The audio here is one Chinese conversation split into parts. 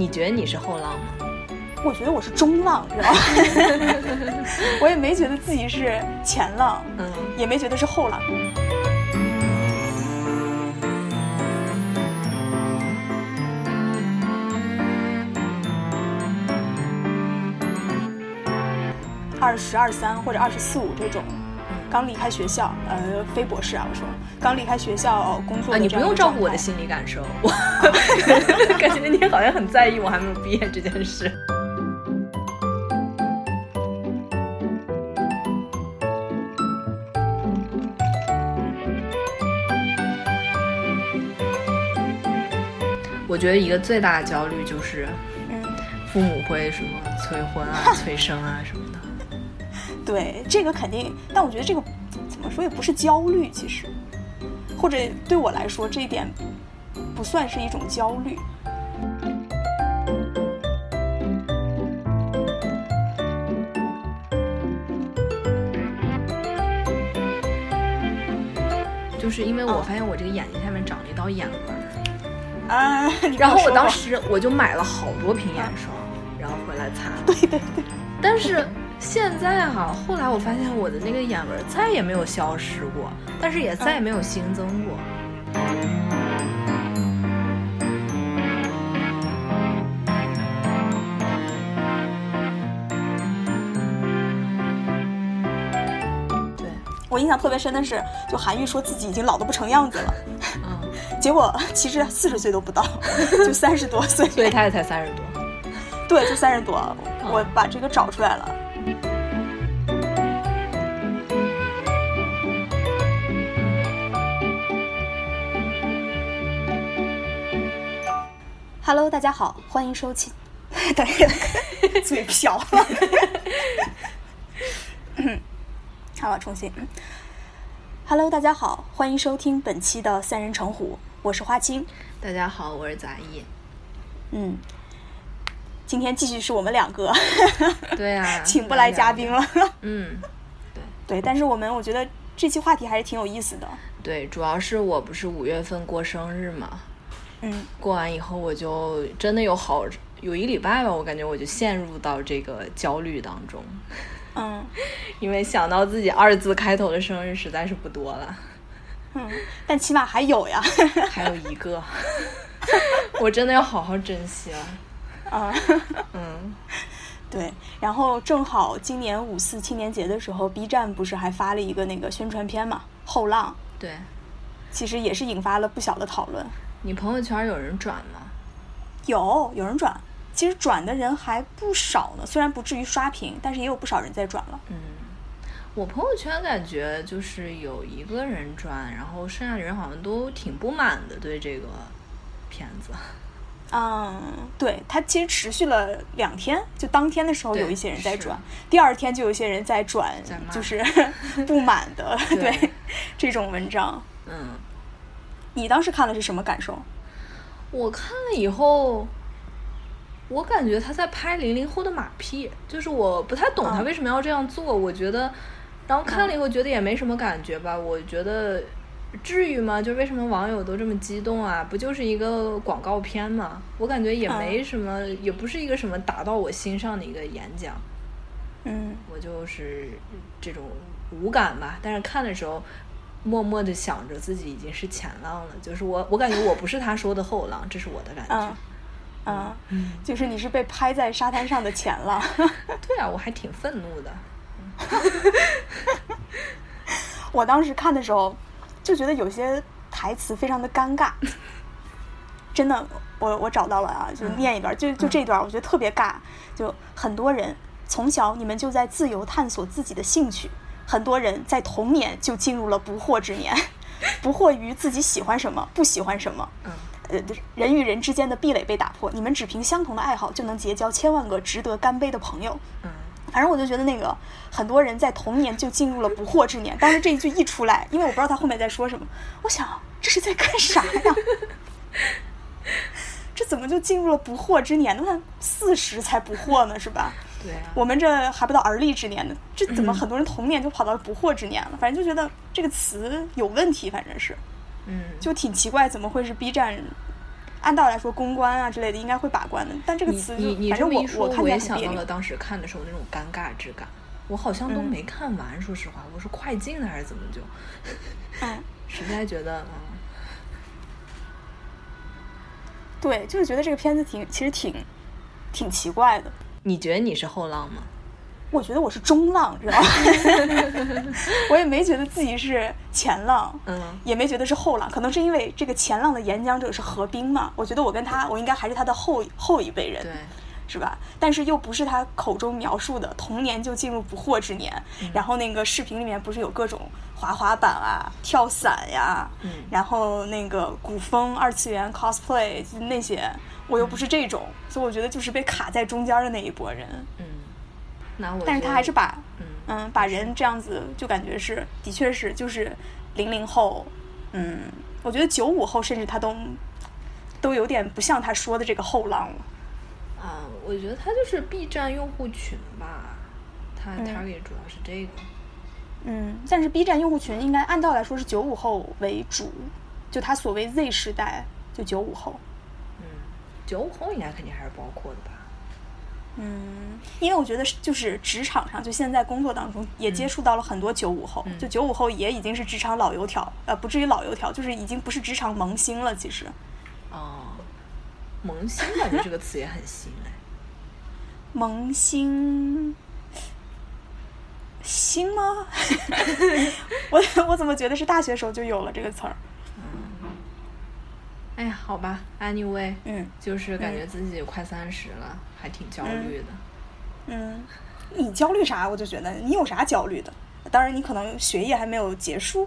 你觉得你是后浪吗？我觉得我是中浪，知道吗？我也没觉得自己是前浪，嗯，也没觉得是后浪。二十二三或者二十四五这种，刚离开学校，呃，非博士啊，我说刚离开学校工作啊，你不用照顾我的心理感受，我 感觉你好像很在意我还没有毕业这件事。我觉得一个最大的焦虑就是嗯，父母会什么催婚啊、催生啊什么的。对，这个肯定，但我觉得这个怎么说也不是焦虑，其实，或者对我来说这一点不算是一种焦虑。就是因为我发现我这个眼睛下面长了一道眼纹儿，啊，然后我当时我就买了好多瓶眼霜，然后回来擦。对对对，但是现在哈、后来我发现我的那个眼纹再也没有消失过，但是也再也没有新增过。对，我印象特别深的是，就韩愈说自己已经老的不成样子了，嗯，结果其实四十岁都不到，就三十多岁，所以他也才三十多。对，就三十多。我把这个找出来了。Hello，大家好，欢迎收听。等一下，嘴瓢了。好了，重新。Hello，大家好，欢迎收听本期的三人成虎，我是花青。大家好，我是杂艺。嗯，今天继续是我们两个，对啊，请不来嘉宾了。嗯，对，但是我们我觉得这期话题还是挺有意思的。对，主要是我不是五月份过生日嘛，嗯。过完以后我就真的有好有一礼拜吧，我感觉我就陷入到这个焦虑当中，嗯。因为想到自己二字开头的生日实在是不多了，嗯，但起码还有呀。还有一个，我真的要好好珍惜了。啊，嗯，对，然后正好今年五四青年节的时候，B 站不是还发了一个那个宣传片嘛，《后浪》，对。其实也是引发了不小的讨论。你朋友圈有人转吗？有有人转，其实转的人还不少呢，虽然不至于刷屏，但是也有不少人在转了。嗯，我朋友圈感觉就是有一个人转，然后剩下的人好像都挺不满的对这个片子。嗯，对，它其实持续了两天，就当天的时候有一些人在转，第二天就有一些人在转在，就是 不满的 对对这种文章。嗯，你当时看了是什么感受？我看了以后，我感觉他在拍零零后的马屁，就是我不太懂他嗯为什么要这样做。我觉得，然后看了以后觉得也没什么感觉吧。我觉得至于吗？就为什么网友都这么激动啊？不就是一个广告片吗？我感觉也没什么，也不是一个什么打到我心上的一个演讲。嗯我就是这种无感吧，但是看的时候，默默的想着自己已经是前浪了，就是我，我感觉我不是他说的后浪，这是我的感觉。嗯嗯，就是你是被拍在沙滩上的前浪。对啊，我还挺愤怒的。我当时看的时候就觉得有些台词非常的尴尬，真的，我我找到了啊，就念一段，就就这段，我觉得特别尬。就很多人从小你们就在自由探索自己的兴趣，很多人在童年就进入了不惑之年，不惑于自己喜欢什么，不喜欢什么。嗯呃，人与人之间的壁垒被打破，你们只凭相同的爱好就能结交千万个值得干杯的朋友。嗯，反正我就觉得那个很多人在童年就进入了不惑之年。当时这一句一出来，因为我不知道他后面在说什么，我想这是在干啥呀？这怎么就进入了不惑之年呢？四十才不惑呢，是吧？对啊，我们这还不到而立之年呢，这怎么很多人童年就跑到不惑之年了？反正就觉得这个词有问题，反正是嗯，就挺奇怪，怎么会是 B 站按道理来说，公关啊之类的应该会把关的，但这个词你你反正我我看起来想到了当时看的时候那种尴尬之感。我好像都没看完，说实话，我是快进的还是怎么就？嗯，实在觉得嗯，对，就是觉得这个片子挺，其实挺挺奇怪的。你觉得你是后浪吗？我觉得我是中浪，知道吗？我也没觉得自己是前浪，嗯，也没觉得是后浪。可能是因为这个前浪的演讲者是何冰嘛，我觉得我跟他，我应该还是他的后后一辈人。对。是吧？但是又不是他口中描述的童年就进入不惑之年。然后那个视频里面不是有各种滑滑板啊、跳伞呀，然后那个古风二次元 cosplay 那些，我又不是这种，所以我觉得就是被卡在中间的那一波人。嗯，那我但是他还是把嗯嗯把人这样子就感觉是，的确是就是零零后，嗯，我觉得九五后甚至他都都有点不像他说的这个后浪了。啊，我觉得他就是 B 站用户群吧，他 target 主要是这个。嗯，但是 B 站用户群应该按道来说是九五后为主，就他所谓 Z 时代就九五后。嗯，九五后应该肯定还是包括的吧。嗯，因为我觉得就是职场上，就现在工作当中也接触到了很多九五后，就九五后也已经是职场老油条，呃，不至于老油条，就是已经不是职场萌新了，其实。哦。萌新感觉这个词也很新哎，萌新，新吗？我我怎么觉得是大学时候就有了这个词儿？嗯，哎呀，好吧，anyway，嗯，就是感觉自己快三十了，还挺焦虑的。嗯，你焦虑啥？我就觉得你有啥焦虑的？当然，你可能学业还没有结束。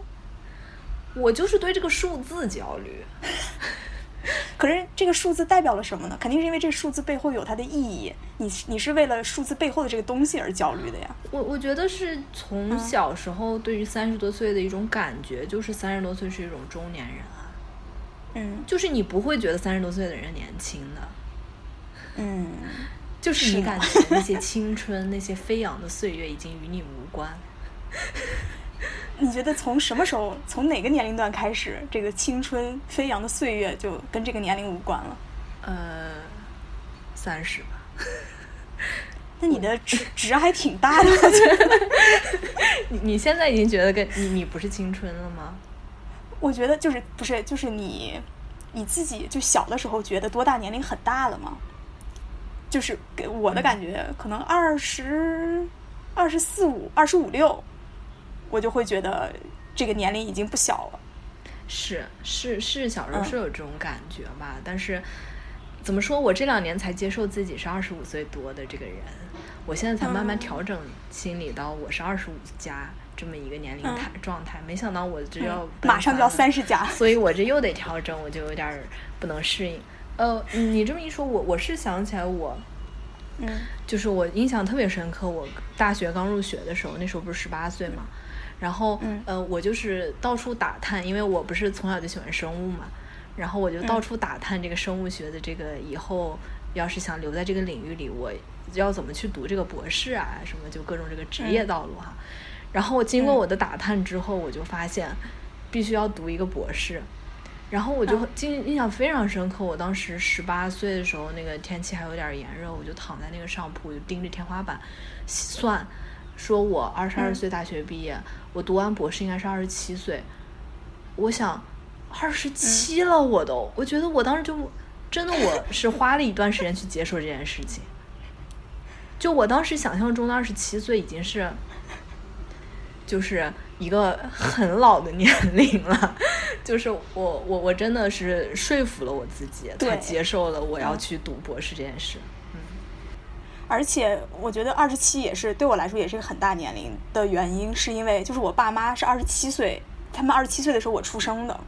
我就是对这个数字焦虑。可是这个数字代表了什么呢？肯定是因为这个数字背后有它的意义。你你是为了数字背后的这个东西而焦虑的呀？我我觉得是从小时候对于三十多岁的一种感觉，就是三十多岁是一种中年人啊。嗯，就是你不会觉得三十多岁的人年轻的。嗯，就是你感觉那些青春、那些飞扬的岁月已经与你无关。你觉得从什么时候，从哪个年龄段开始，这个青春飞扬的岁月就跟这个年龄无关了？呃，三十吧。那你的值 值还挺大的，我觉得。你你现在已经觉得跟你你不是青春了吗？我觉得就是不是就是你你自己就小的时候觉得多大年龄很大了吗？就是给我的感觉，可能二十二十四五、二十五六。我就会觉得这个年龄已经不小了，是是是，小时候是有这种感觉吧？但是怎么说，我这两年才接受自己是二十五岁多的这个人，我现在才慢慢调整心理到我是二十五加这么一个年龄态状态。没想到我这要马上就要三十加，所以我这又得调整，我就有点不能适应。呃，你这么一说，我我是想起来我，嗯，就是我印象特别深刻，我大学刚入学的时候，那时候不是十八岁嘛。然后，呃，我就是到处打探，因为我不是从小就喜欢生物嘛，然后我就到处打探这个生物学的这个以后要是想留在这个领域里，我要怎么去读这个博士啊，什么就各种这个职业道路哈。然后经过我的打探之后，我就发现必须要读一个博士。然后我就印印象非常深刻，我当时十八岁的时候，那个天气还有点炎热，我就躺在那个上铺，就盯着天花板算。说我二十二岁大学毕业，我读完博士应该是二十七岁。我想，二十七了，我都，我觉得我当时就真的我 是花了一段时间去接受这件事情。就我当时想象中的二十七岁已经是，就是一个很老的年龄了。就是我我我真的是说服了我自己，才接受了我要去读博士这件事。嗯。而且我觉得二十七也是对我来说也是一个很大年龄的原因，是因为就是我爸妈是二十七岁，他们二十七岁的时候我出生的，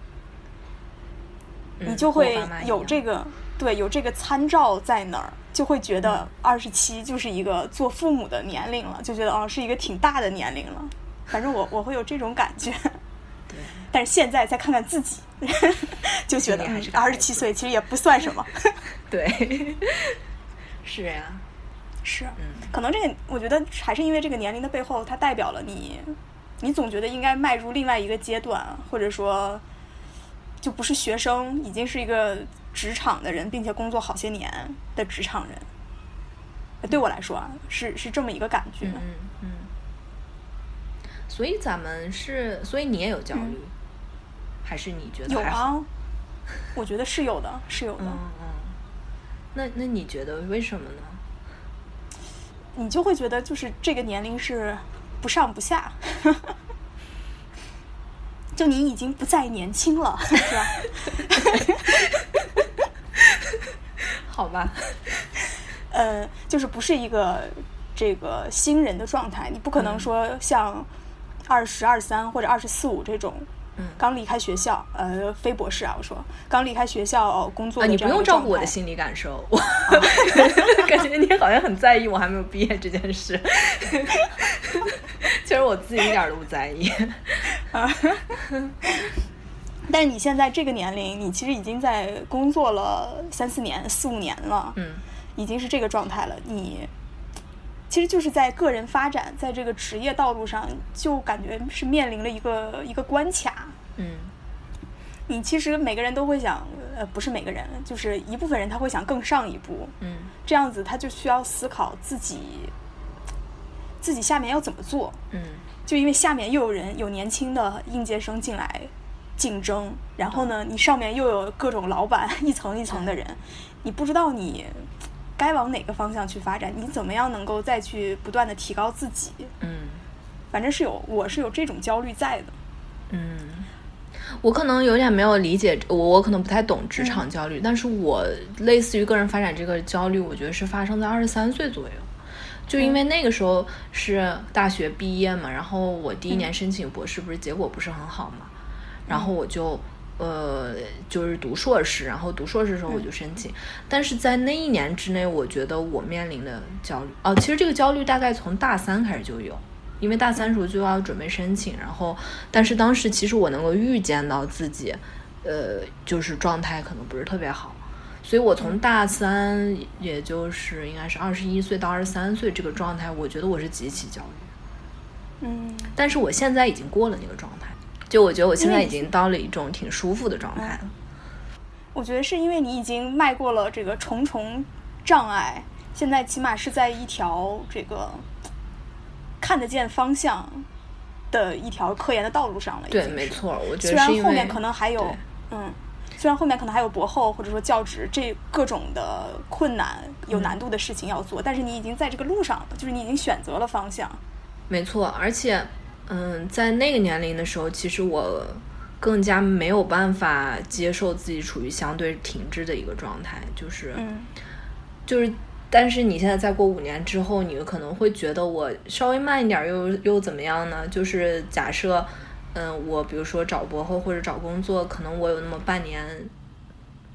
你就会有这个对有这个参照在那儿，就会觉得二十七就是一个做父母的年龄了，就觉得哦是一个挺大的年龄了，反正我我会有这种感觉。对，但是现在再看看自己，就觉得二十七岁其实也不算什么。对，是呀。是，嗯可能这个我觉得还是因为这个年龄的背后，它代表了你，你总觉得应该迈入另外一个阶段，或者说，就不是学生，已经是一个职场的人，并且工作好些年的职场人。对我来说啊，是是这么一个感觉。嗯嗯。所以咱们是，所以你也有焦虑，还是你觉得有啊？我觉得是有的，是有的。嗯嗯。那那你觉得为什么呢？你就会觉得，就是这个年龄是不上不下，就你已经不再年轻了，是吧？好吧。呃，就是不是一个这个新人的状态，你不可能说像二十二三或者二十四五这种。刚离开学校，呃，非博士啊，我说刚离开学校工作。啊，你不用照顾我的心理感受，我 感觉你好像很在意我还没有毕业这件事。其实我自己一点都不在意。啊，但是你现在这个年龄，你其实已经在工作了三四年、四五年了，嗯，已经是这个状态了，你。其实就是在个人发展，在这个职业道路上，就感觉是面临了一个一个关卡。嗯，你其实每个人都会想，呃，不是每个人，就是一部分人他会想更上一步。嗯，这样子他就需要思考自己自己下面要怎么做。嗯，就因为下面又有人有年轻的应届生进来竞争，然后呢，你上面又有各种老板一层一层的人，你不知道你。该往哪个方向去发展？你怎么样能够再去不断的提高自己？嗯，反正是有，我是有这种焦虑在的。嗯，我可能有点没有理解，我我可能不太懂职场焦虑，但是我类似于个人发展这个焦虑，我觉得是发生在二十三岁左右，就因为那个时候是大学毕业嘛，然后我第一年申请博士，不是结果不是很好嘛，然后我就。呃，就是读硕士，然后读硕士的时候我就申请，但是在那一年之内，我觉得我面临的焦虑，哦，其实这个焦虑大概从大三开始就有，因为大三时候就要准备申请，然后，但是当时其实我能够预见到自己，呃，就是状态可能不是特别好，所以我从大三，也就是应该是二十一岁到二十三岁这个状态，我觉得我是极其焦虑，嗯，但是我现在已经过了那个状态。就我觉得我现在已经到了一种挺舒服的状态了。我觉得是因为你已经迈过了这个重重障碍，现在起码是在一条这个看得见方向的一条科研的道路上了。对，没错，我觉得虽然后面可能还有，嗯，虽然后面可能还有博后或者说教职这各种的困难、有难度的事情要做，但是你已经在这个路上了，就是你已经选择了方向。没错，而且。嗯，在那个年龄的时候，其实我更加没有办法接受自己处于相对停滞的一个状态，就是，就是，但是你现在再过五年之后，你可能会觉得我稍微慢一点，又又怎么样呢？就是假设，嗯，我比如说找博后或者找工作，可能我有那么半年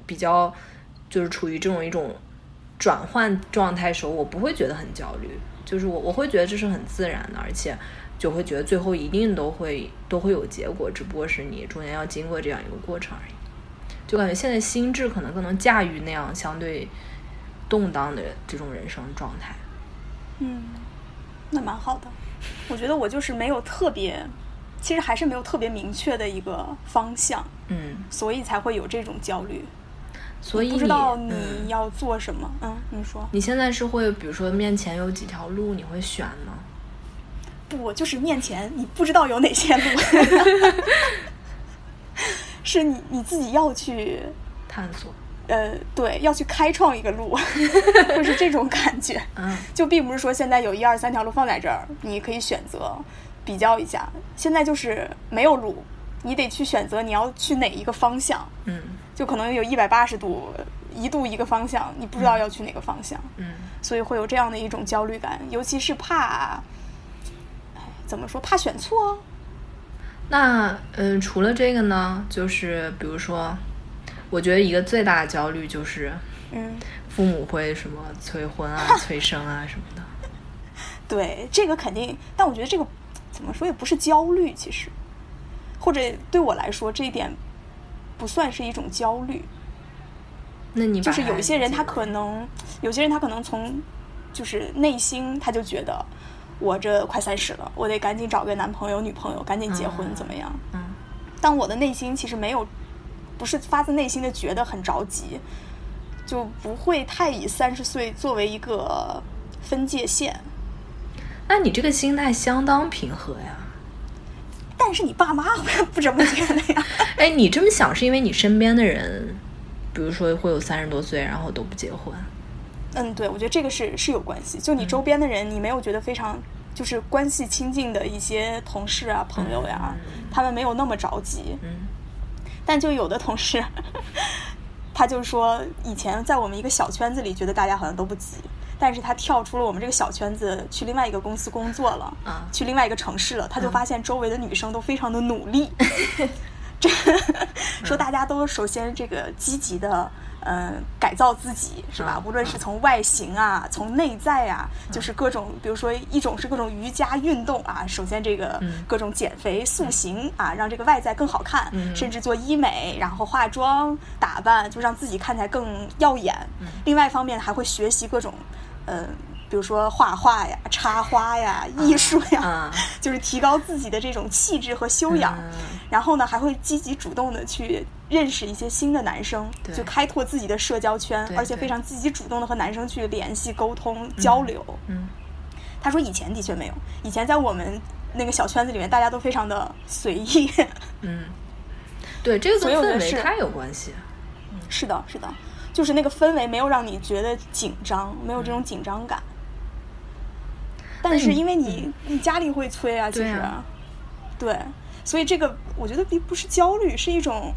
比较就是处于这种一种转换状态时候，我不会觉得很焦虑，就是我我会觉得这是很自然的，而且。就会觉得最后一定都会都会有结果，只不过是你中间要经过这样一个过程而已。就感觉现在心智可能更能驾驭那样相对动荡的这种人生状态。嗯，那蛮好的。我觉得我就是没有特别，其实还是没有特别明确的一个方向。嗯，所以才会有这种焦虑。所以不知道你要做什么。嗯，你说。你现在是会，比如说面前有几条路，你会选吗？不，就是面前你不知道有哪些路，是你你自己要去探索。呃，对，要去开创一个路，就是这种感觉。嗯，就并不是说现在有一二三条路放在这儿，你可以选择比较一下。现在就是没有路，你得去选择你要去哪一个方向。嗯，就可能有一百八十度，一度一个方向，你不知道要去哪个方向。嗯，所以会有这样的一种焦虑感，尤其是怕。怎么说？怕选错？那嗯，除了这个呢，就是比如说，我觉得一个最大的焦虑就是，嗯，父母会什么催婚啊、催生啊什么的。对，这个肯定。但我觉得这个怎么说也不是焦虑，其实，或者对我来说，这一点不算是一种焦虑。那你就是有一些人，他可能有些人他可能从就是内心他就觉得。我这快三十了，我得赶紧找个男朋友、女朋友，赶紧结婚，怎么样？嗯。但我的内心其实没有不是发自内心的觉得很着急，就不会太以三十岁作为一个分界线。那你这个心态相当平和呀。但是你爸妈会不这么觉得呀？哎，你这么想是因为你身边的人，比如说会有三十多岁然后都不结婚。嗯，对，我觉得这个是是有关系。就你周边的人，你没有觉得非常就是关系亲近的一些同事啊、朋友呀，他们没有那么着急。嗯。但就有的同事，他就说以前在我们一个小圈子里，觉得大家好像都不急。但是他跳出了我们这个小圈子，去另外一个公司工作了，去另外一个城市了，他就发现周围的女生都非常的努力 这说大家都首先这个积极的，嗯，改造自己是吧？无论是从外形啊，从内在啊，就是各种，比如说一种是各种瑜伽运动啊，首先这个各种减肥塑形啊，让这个外在更好看，甚至做医美，然后化妆打扮，就让自己看起来更耀眼。另外一方面还会学习各种。嗯，比如说画画呀、插花呀、艺术呀，就是提高自己的这种气质和修养。然后呢，还会积极主动的去认识一些新的男生，就开拓自己的社交圈，而且非常积极主动的和男生去联系、沟通、交流。嗯，他说以前的确没有，以前在我们那个小圈子里面，大家都非常的随意。嗯，对，这个跟氛围太有关系。嗯，是的，是的。就是那个氛围没有让你觉得紧张，没有这种紧张感。但是因为你你家里会催啊，其实，对，所以这个我觉得并不是焦虑，是一种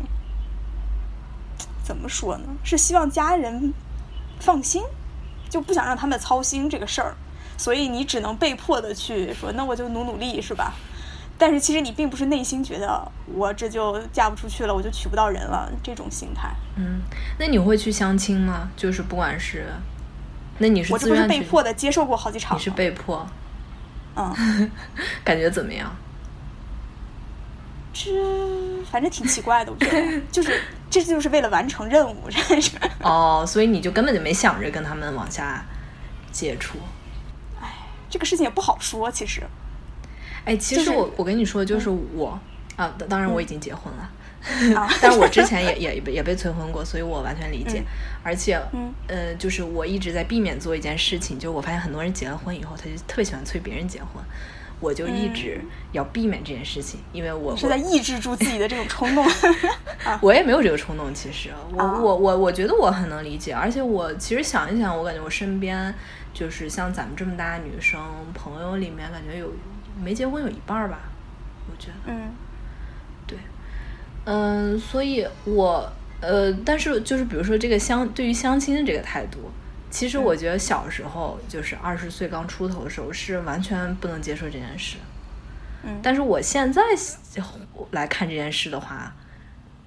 怎么说呢？是希望家人放心，就不想让他们操心这个事儿，所以你只能被迫的去说，那我就努努力，是吧？但是其实你并不是内心觉得我这就嫁不出去了，我就娶不到人了这种心态。嗯，那你会去相亲吗？就是不管是，那你是我这不是被迫的接受过好几场。你是被迫。嗯，感觉怎么样？这反正挺奇怪的，我觉得就是这就是为了完成任务，真是。哦，所以你就根本就没想着跟他们往下接触。哎，这个事情也不好说，其实。哎，其实我我跟你说，就是我啊，当然我已经结婚了，但是我之前也也也被催婚过，所以我完全理解。而且，呃，就是我一直在避免做一件事情，就我发现很多人结了婚以后，他就特别喜欢催别人结婚，我就一直要避免这件事情，因为我是在抑制住自己的这种冲动。我也没有这个冲动，其实我我我我觉得我很能理解，而且我其实想一想，我感觉我身边就是像咱们这么大女生朋友里面，感觉有。没结婚有一半儿吧，我觉得。嗯，对，嗯，所以我呃，但是就是比如说这个相对于相亲的这个态度，其实我觉得小时候就是二十岁刚出头的时候是完全不能接受这件事。嗯，但是我现在来看这件事的话，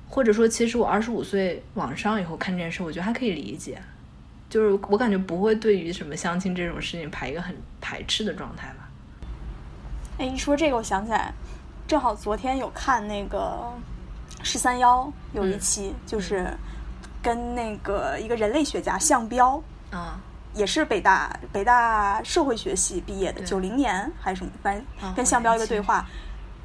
或者说其实我二十五岁往上以后看这件事，我觉得还可以理解，就是我感觉不会对于什么相亲这种事情排一个很排斥的状态吧。哎，一说这个，我想起来，正好昨天有看那个十三幺有一期，就是跟那个一个人类学家项彪，啊，也是北大北大社会学系毕业的，九零年还是什么，反正跟项彪一个对话，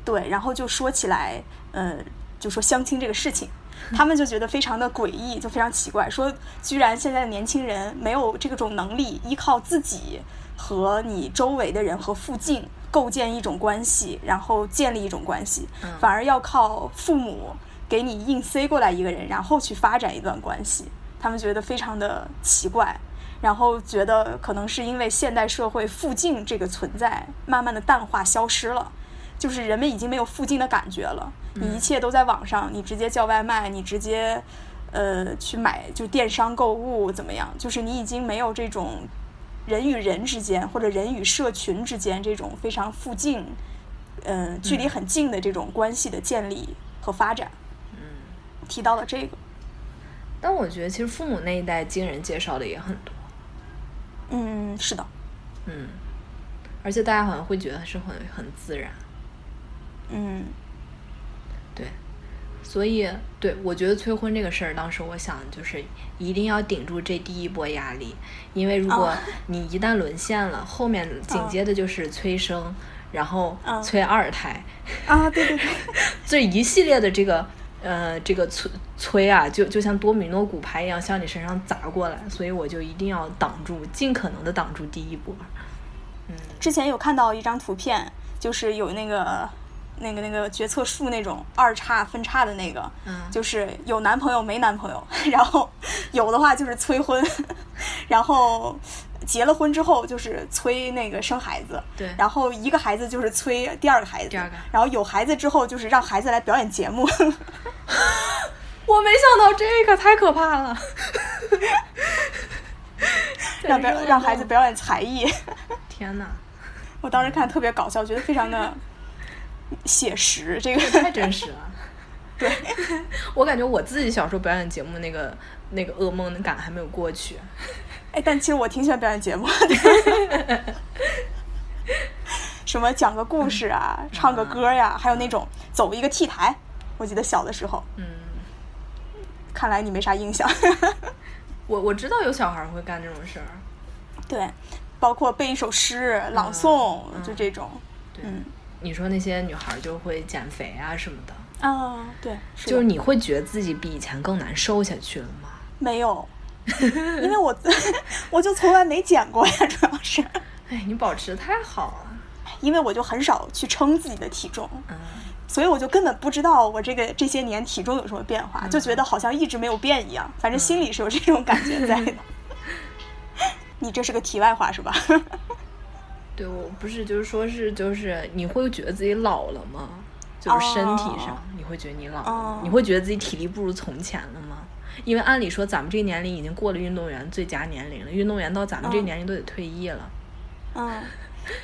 对，然后就说起来，呃，就说相亲这个事情，他们就觉得非常的诡异，就非常奇怪，说居然现在的年轻人没有这种能力，依靠自己和你周围的人和附近。构建一种关系，然后建立一种关系，反而要靠父母给你硬塞过来一个人，然后去发展一段关系。他们觉得非常的奇怪，然后觉得可能是因为现代社会附近这个存在慢慢的淡化消失了，就是人们已经没有附近的感觉了。你一切都在网上，你直接叫外卖，你直接呃去买就电商购物怎么样？就是你已经没有这种。人与人之间，或者人与社群之间，这种非常附近，嗯，距离很近的这种关系的建立和发展，嗯，提到了这个。但我觉得，其实父母那一代经人介绍的也很多。嗯，是的。嗯，而且大家好像会觉得是很很自然。嗯，对。所以，对我觉得催婚这个事儿，当时我想就是一定要顶住这第一波压力，因为如果你一旦沦陷了，后面紧接着就是催生，然后催二胎，啊，对对对，这一系列的这个呃，这个催催啊，就就像多米诺骨牌一样向你身上砸过来，所以我就一定要挡住，尽可能的挡住第一波。嗯，之前有看到一张图片，就是有那个那个那个决策树那种二叉分叉的那个，嗯。就是有男朋友没男朋友，然后 有的话就是催婚，然后结了婚之后就是催那个生孩子，对。然后一个孩子就是催第二个孩子，第二个。然后有孩子之后就是让孩子来表演节目，我没想到这个太可怕了，让表让孩子表演才艺。天哪，我当时看特别搞笑，觉得非常的写实。这个太真实了。对，我感觉我自己小时候表演节目那个那个噩梦的感还没有过去。哎，但其实我挺喜欢表演节目的，什么讲个故事啊，唱个歌呀，还有那种走一个 T 台。我记得小的时候，嗯，看来你没啥印象。我我知道有小孩会干这种事儿。对，包括背一首诗、朗诵，嗯就这种。对，嗯你说那些女孩就会减肥啊什么的，啊，对，是就是你会觉得自己比以前更难瘦下去了吗？没有，因为我 我就从来没减过呀，主要是哎，你保持的太好了。因为我就很少去称自己的体重。嗯，所以我就根本不知道我这个这些年体重有什么变化，嗯就觉得好像一直没有变一样，反正心里是有这种感觉在的。你这是个题外话是吧？对我不是，就是说是就是你会觉得自己老了吗？就是身体上哦你会觉得你老你会觉得自己体力不如从前了吗？因为按理说咱们这个年龄已经过了运动员最佳年龄了，运动员到咱们这个嗯年龄都得退役了。嗯，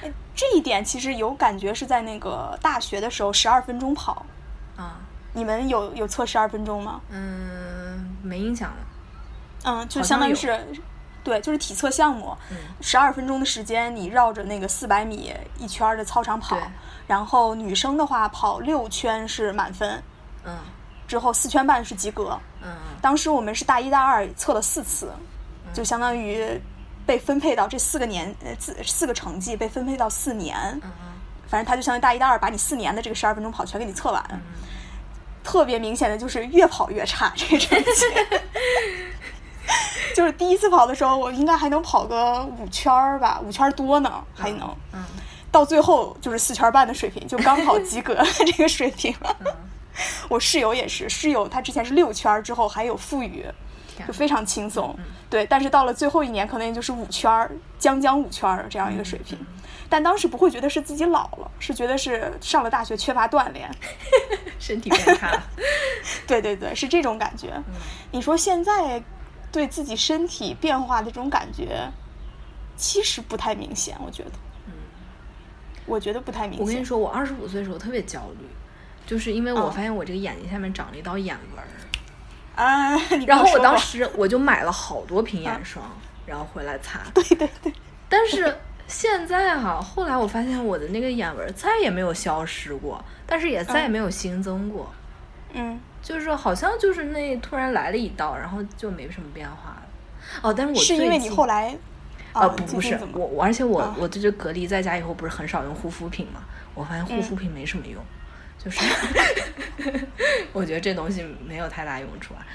哎这一点其实有感觉是在那个大学的时候，十二分钟跑，啊，你们有有测十二分钟吗？嗯，没印象了。嗯，就相当于是，对，就是体测项目，嗯十二分钟的时间，你绕着那个四百米一圈儿的操场跑，然后女生的话跑六圈是满分，嗯之后四圈半是及格。嗯当时我们是大一大二测了四次，就相当于被分配到这四个年呃四四个成绩被分配到四年，嗯嗯反正他就相当于大一大二把你四年的这个十二分钟跑全给你测完。嗯特别明显的就是越跑越差这个成绩。就是第一次跑的时候，我应该还能跑个五圈儿吧，五圈儿多呢，还能。嗯到最后就是四圈半的水平，就刚好及格这个水平。嗯，我室友也是，室友他之前是六圈儿之后还有富余，就非常轻松。嗯对，但是到了最后一年，可能也就是五圈儿，将将五圈儿这样一个水平。嗯但当时不会觉得是自己老了，是觉得是上了大学缺乏锻炼。身体变差。对对对，是这种感觉。嗯你说现在对自己身体变化的这种感觉，其实不太明显，我觉得。嗯我觉得不太明显。我跟你说，我二十五岁的时候特别焦虑，就是因为我嗯发现我这个眼睛下面长了一道眼纹儿。啊，你跟然后我当时我就买了好多瓶眼霜，然后回来擦。对对对，但是现在哈、后来我发现我的那个眼纹再也没有消失过，但是也再也没有新增过，嗯，就是好像就是那突然来了一道，然后就没什么变化了。哦，但是我是因为你后来啊、啊，不不是我我，而且我、啊我这就隔离在家以后，不是很少用护肤品嘛？我发现护嗯肤品没什么用，就是 我觉得这东西没有太大用处啊。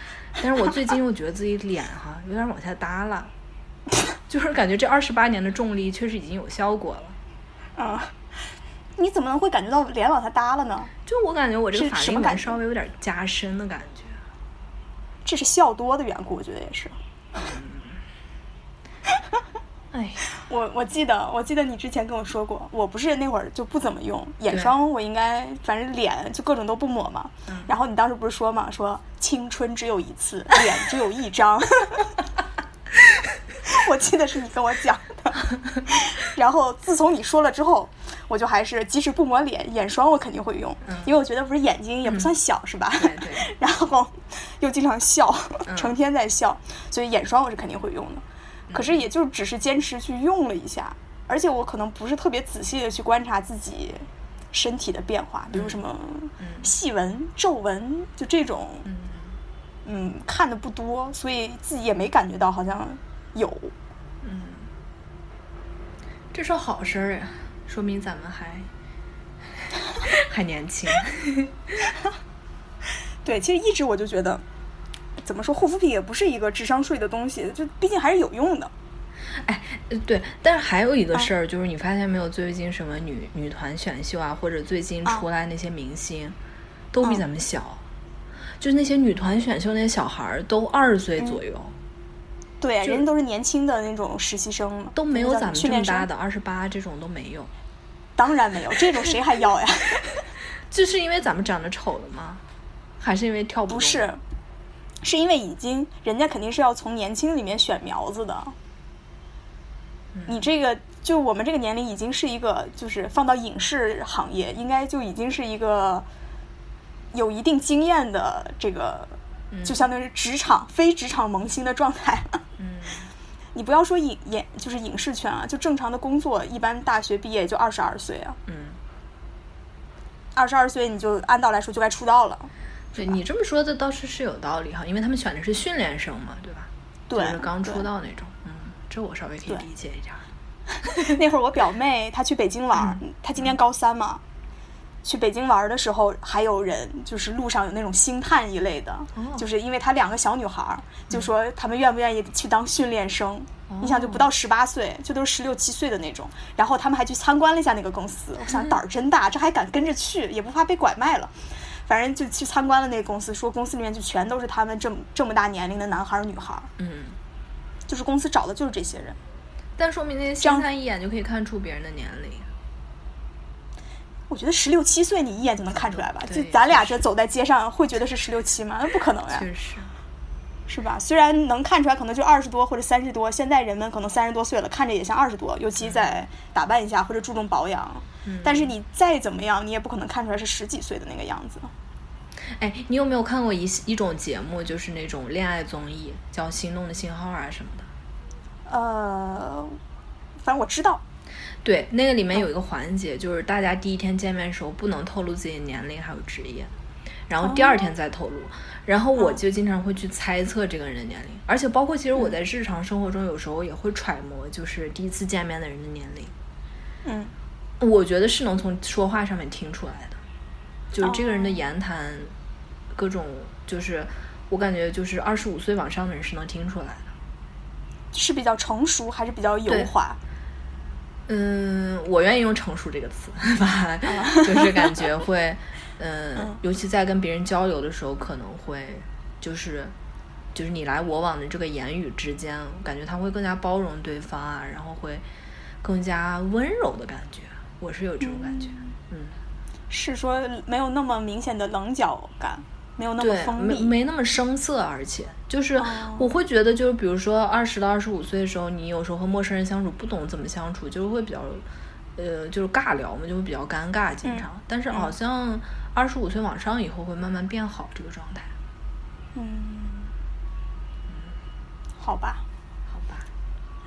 但是我最近又觉得自己脸哈有点往下耷拉，就是感觉这二十八年的重力确实已经有效果了。啊？你怎么能会感觉到脸往下耷了呢？就我感觉我这个是法令纹什么感觉稍微有点加深的感觉。这是笑多的缘故，我觉得也是。哎，我我记得，我记得你之前跟我说过，我不是那会儿就不怎么用眼霜，我应该反正脸就各种都不抹嘛。嗯然后你当时不是说嘛，说青春只有一次，脸只有一张。我记得是你跟我讲的。然后自从你说了之后，我就还是即使不抹脸，眼霜我肯定会用，嗯。因为我觉得不是眼睛也不算小、是吧？对对，然后又经常笑，嗯。成天在笑，所以眼霜我是肯定会用的。可是也就只是坚持去用了一下，而且我可能不是特别仔细的去观察自己身体的变化，比如什么嗯。细纹、皱纹，就这种，嗯。嗯，看的不多，所以自己也没感觉到好像有。嗯，这是好事儿呀，说明咱们还 还年轻。对，其实一直我就觉得，怎么说，护肤品也不是一个智商税的东西，就毕竟还是有用的。哎，对，但是还有一个事儿，就是你发现没有，最近什么女女团选秀啊，或者最近出来那些明星，都比咱们小，就是那些女团选秀那些小孩儿都二十岁左右。对，人家都是年轻的那种实习生，都没有咱们这么大的二十八这种都没有。当然没有，这种谁还要呀？就是因为咱们长得丑了吗？还是因为跳不不是，是因为已经人家肯定是要从年轻里面选苗子的。你这个就我们这个年龄已经是一个，就是放到影视行业，应该就已经是一个有一定经验的这个，就相当于职场非职场萌新的状态。嗯，你不要说影演，就是影视圈啊，就正常的工作，一般大学毕业就二十二岁啊。嗯，二十二岁你就按道来说就该出道了。对你这么说的倒是是有道理哈，因为他们选的是训练生嘛，对吧？对，就是刚出道那种。嗯这我稍微可以理解一点。那会儿我表妹她去北京玩，她今年高三嘛，去北京玩的时候，还有人就是路上有那种星探一类的，就是因为他两个小女孩，就说他们愿不愿意去当训练生。你想，就不到十八岁，就都是十六七岁的那种。然后他们还去参观了一下那个公司，我想胆儿真大，这还敢跟着去，也不怕被拐卖了。反正就去参观了那个公司，说公司里面就全都是他们这么这么大年龄的男孩女孩。嗯。就是公司找的就是这些人，但说明那些星探一眼就可以看出别人的年龄。我觉得十六七岁你一眼就能看出来吧？就咱俩这走在街上会觉得是十六七吗？那不可能呀，确实，是吧？虽然能看出来可能就二十多或者三十多，现在人们可能三十多岁了，看着也像二十多，尤其在打扮一下或者注重保养。但是你再怎么样，你也不可能看出来是十几岁的那个样子。哎，你有没有看过一一种节目，就是那种恋爱综艺，叫《心动的信号》啊什么的？呃，反正我知道。对，那个里面有一个环节，就是大家第一天见面的时候不能透露自己的年龄还有职业，然后第二天再透露。然后我就经常会去猜测这个人的年龄，而且包括其实我在日常生活中有时候也会揣摩，就是第一次见面的人的年龄。嗯，我觉得是能从说话上面听出来的。就是这个人的言谈，各种就是我感觉就是二十五岁往上的人是能听出来的，是比较成熟还是比较油滑？嗯，我愿意用成熟这个词 吧，就是感觉会，嗯，尤其在跟别人交流的时候，可能会就是就是你来我往的这个言语之间，感觉他会更加包容对方啊，然后会更加温柔的感觉，我是有这种感觉，嗯。是说没有那么明显的棱角感，没有那么锋利，没那么生涩，而且就是我会觉得，就是比如说二十到二十五岁的时候，你有时候和陌生人相处不懂怎么相处，就是会比较，呃，就是尬聊嘛，就会比较尴尬，经常。但是好像二十五岁往上以后会慢慢变好这个状态。嗯，好吧，好吧，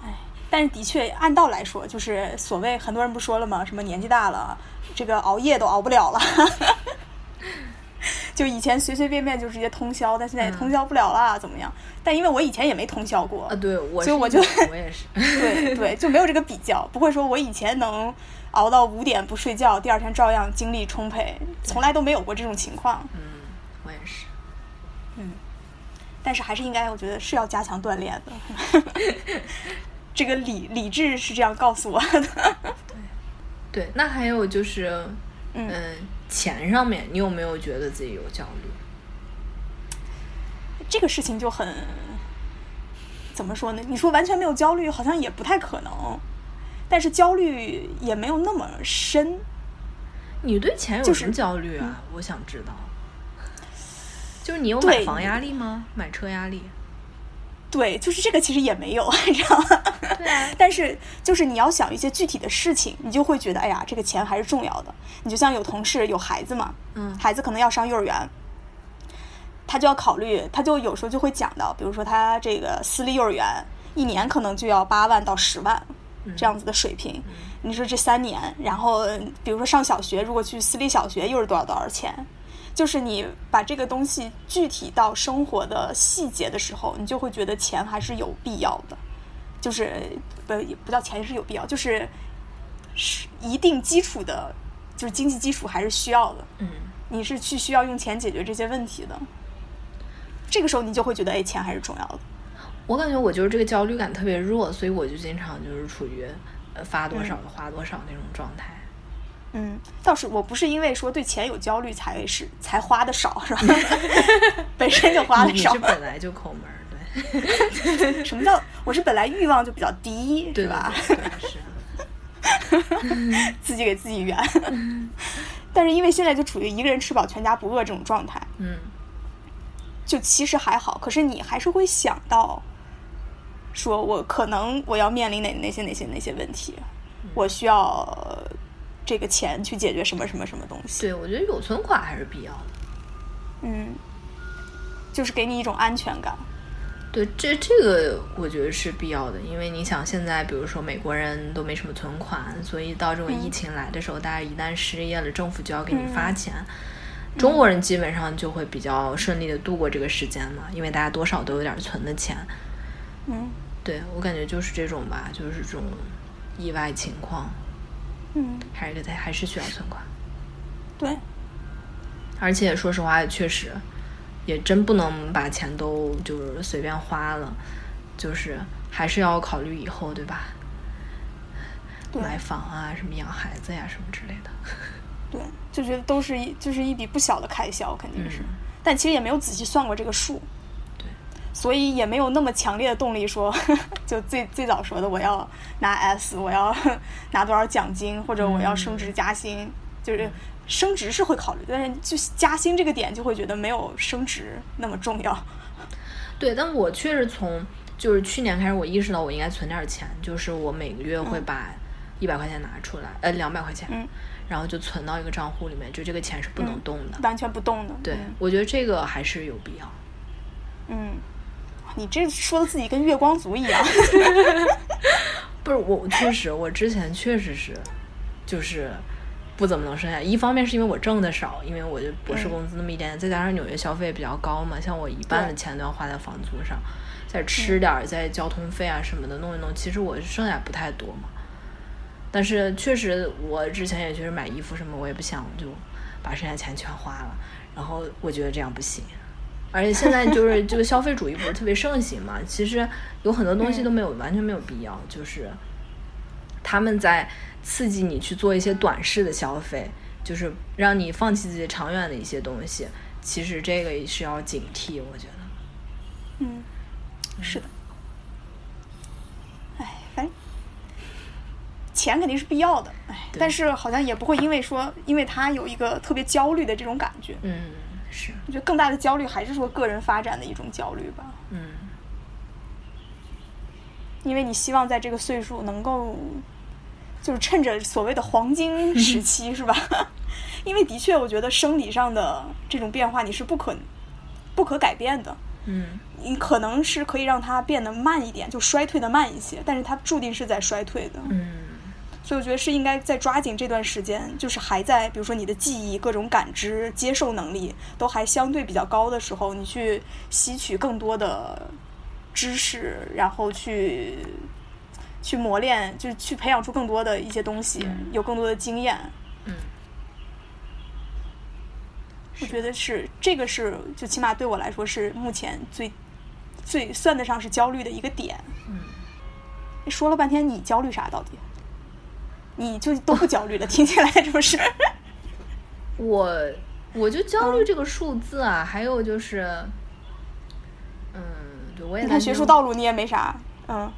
哎，但是的确按道来说，就是所谓很多人不说了吗？什么年纪大了。这个熬夜都熬不了了，就以前随随便便就直接通宵，但现在也通宵不了了，怎么样？但因为我以前也没通宵过啊，对，我所以我就我也是，对对，就没有这个比较，不会说我以前能熬到五点不睡觉，第二天照样精力充沛，从来都没有过这种情况。嗯，我也是，嗯，但是还是应该，我觉得是要加强锻炼的。这个理理智是这样告诉我的。对，那还有就是，嗯，钱上面，你有没有觉得自己有焦虑？这个事情就很，怎么说呢？你说完全没有焦虑，好像也不太可能，但是焦虑也没有那么深。你对钱有什么焦虑啊？我想知道。就是你有买房压力吗？买车压力？对，就是这个，其实也没有，你知道吗？对啊。但是，就是你要想一些具体的事情，你就会觉得，哎呀，这个钱还是重要的。你就像有同事有孩子嘛，嗯，孩子可能要上幼儿园，他就要考虑，他就有时候就会讲到，比如说他这个私立幼儿园一年可能就要八万到十万这样子的水平。你说这三年，然后比如说上小学，如果去私立小学又是多少多少钱？就是你把这个东西具体到生活的细节的时候，你就会觉得钱还是有必要的，就是不不叫钱是有必要，就是是一定基础的，就是经济基础还是需要的。嗯，你是去需要用钱解决这些问题的。这个时候你就会觉得，哎，钱还是重要的。我感觉我就是这个焦虑感特别弱，所以我就经常就是处于呃发多少就花多少那种状态。嗯，倒是我不是因为说对钱有焦虑才是才花的少，是吧？本身就花的少。你是本来就抠门儿，对。什么叫我是本来欲望就比较低，对吧？是。自己给自己圆。但是因为现在就处于一个人吃饱全家不饿这种状态，嗯，就其实还好。可是你还是会想到。说我可能我要面临哪哪些哪些哪些问题，我需要这个钱去解决什么什么什么东西。对，我觉得有存款还是必要的。嗯，就是给你一种安全感。对，这这个我觉得是必要的，因为你想现在，比如说美国人都没什么存款，所以到这种疫情来的时候，大家一旦失业了，政府就要给你发钱。中国人基本上就会比较顺利的度过这个时间嘛，因为大家多少都有点存的钱。嗯。对我感觉就是这种吧，就是这种意外情况，嗯，还是得还是需要存款。对，而且说实话，确实也真不能把钱都就是随便花了，就是还是要考虑以后，对吧？买房啊，什么养孩子呀，什么之类的。对，就觉得都是一就是一笔不小的开销，肯定是，但其实也没有仔细算过这个数。所以也没有那么强烈的动力说，就最最早说的我要拿 S，我要拿多少奖金，或者我要升职加薪，就是升职是会考虑，但是就加薪这个点就会觉得没有升职那么重要。对，但我确实从就是去年开始，我意识到我应该存点钱，就是我每个月会把一百块钱拿出来，呃，两百块钱，然后就存到一个账户里面，就这个钱是不能动的，完全不动的。对，我觉得这个还是有必要。嗯。你这说的自己跟月光族一样，不是我确实，我之前确实是，就是不怎么能剩下。一方面是因为我挣的少，因为我就博士工资那么一点点，再加上纽约消费比较高嘛，像我一半的钱都要花在房租上，再吃点儿，再交通费啊什么的弄一弄，其实我剩下不太多嘛。但是确实，我之前也确实买衣服什么，我也不想就把剩下钱全花了，然后我觉得这样不行。而且现在就是这个消费主义不是特别盛行嘛？其实有很多东西都没有完全没有必要，就是他们在刺激你去做一些短视的消费，就是让你放弃自己长远的一些东西。其实这个也是要警惕，我觉得。嗯，是的。哎，反正钱肯定是必要的，哎，但是好像也不会因为说，因为他有一个特别焦虑的这种感觉，嗯。是，我觉得更大的焦虑还是说个人发展的一种焦虑吧。嗯，因为你希望在这个岁数能够，就是趁着所谓的黄金时期，是吧？因为的确，我觉得生理上的这种变化你是不可不可改变的。嗯，你可能是可以让它变得慢一点，就衰退的慢一些，但是它注定是在衰退的。嗯。所以我觉得是应该在抓紧这段时间，就是还在比如说你的记忆、各种感知、接受能力都还相对比较高的时候，你去吸取更多的知识，然后去去磨练，就是去培养出更多的一些东西，有更多的经验。嗯，我觉得是这个是，就起码对我来说是目前最最算得上是焦虑的一个点。嗯，说了半天，你焦虑啥到底？你就都不焦虑了，听起来是不是？我我就焦虑这个数字啊，还有就是，嗯，对我也你看学术道路你也没啥，嗯，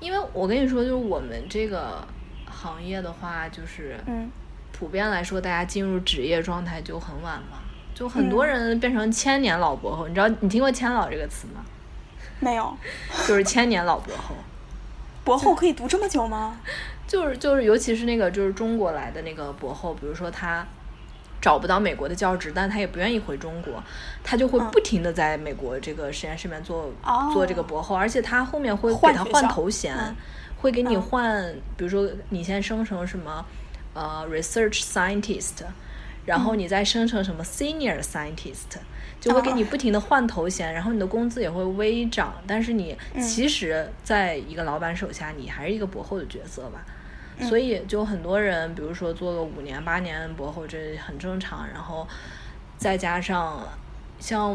因为我跟你说，就是我们这个行业的话，就是嗯，普遍来说，大家进入职业状态就很晚嘛，就很多人变成千年老博后。你知道你听过“千老”这个词吗？没有，就是千年老博后。博后可以读这么久吗？就是就是，尤其是那个就是中国来的那个博后，比如说他找不到美国的教职，但他也不愿意回中国，他就会不停的在美国这个实验室里面做做这个博后，而且他后面会给他换头衔，会给你换，比如说你现在生成什么呃 research scientist，然后你再生成什么 senior scientist。就会给你不停的换头衔，然后你的工资也会微涨，但是你其实在一个老板手下，你还是一个博后的角色吧。所以就很多人，比如说做个五年八年博后，这很正常。然后再加上像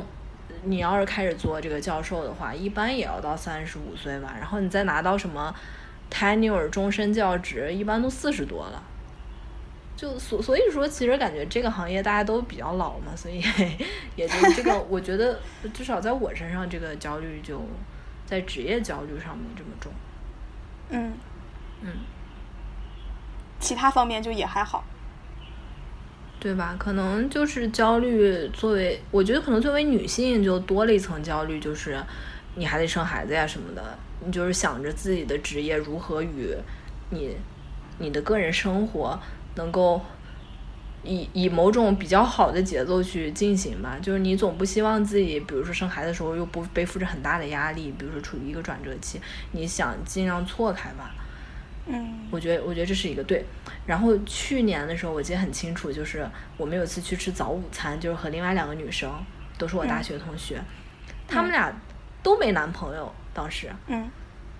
你要是开始做这个教授的话，一般也要到三十五岁吧。然后你再拿到什么 tenure 终身教职，一般都四十多了。就所所以说，其实感觉这个行业大家都比较老嘛，所以 也就 这个，我觉得至少在我身上，这个焦虑就在职业焦虑上面这么重。嗯嗯，其他方面就也还好，对吧？可能就是焦虑，作为我觉得可能作为女性就多了一层焦虑，就是你还得生孩子呀什么的，你就是想着自己的职业如何与你你的个人生活。能够以以某种比较好的节奏去进行吧，就是你总不希望自己，比如说生孩子的时候又不背负着很大的压力，比如说处于一个转折期，你想尽量错开吧。嗯，我觉得我觉得这是一个对。然后去年的时候我记得很清楚，就是我们有次去吃早午餐，就是和另外两个女生，都是我大学同学，她们俩都没男朋友当时。嗯。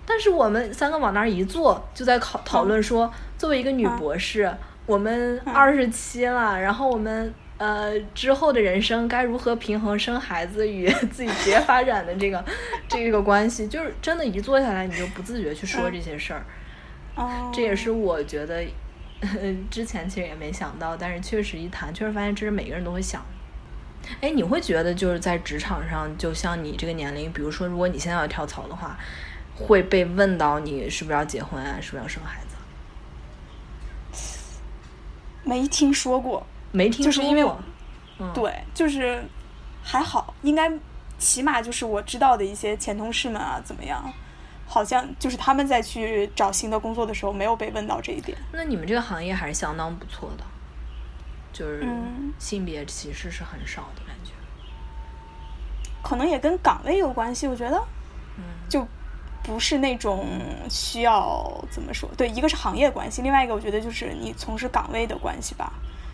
但是我们三个往那儿一坐，就在讨讨论说，作为一个女博士。我们二十七了，然后我们呃之后的人生该如何平衡生孩子与自己职业发展的这个 这个关系？就是真的，一坐下来你就不自觉去说这些事儿。哦，这也是我觉得之前其实也没想到，但是确实一谈，确实发现这是每个人都会想。哎，你会觉得就是在职场上，就像你这个年龄，比如说如果你现在要跳槽的话，会被问到你是不是要结婚啊，是不是要生孩子？没听说过，没听说过，就是因为，对，就是还好，应该起码就是我知道的一些前同事们啊，怎么样？好像就是他们在去找新的工作的时候，没有被问到这一点。那你们这个行业还是相当不错的，就是性别歧视是很少的感觉。可能也跟岗位有关系，我觉得，嗯，就。不是那种需要怎么说？对，一个是行业关系，另外一个我觉得就是你从事岗位的关系吧，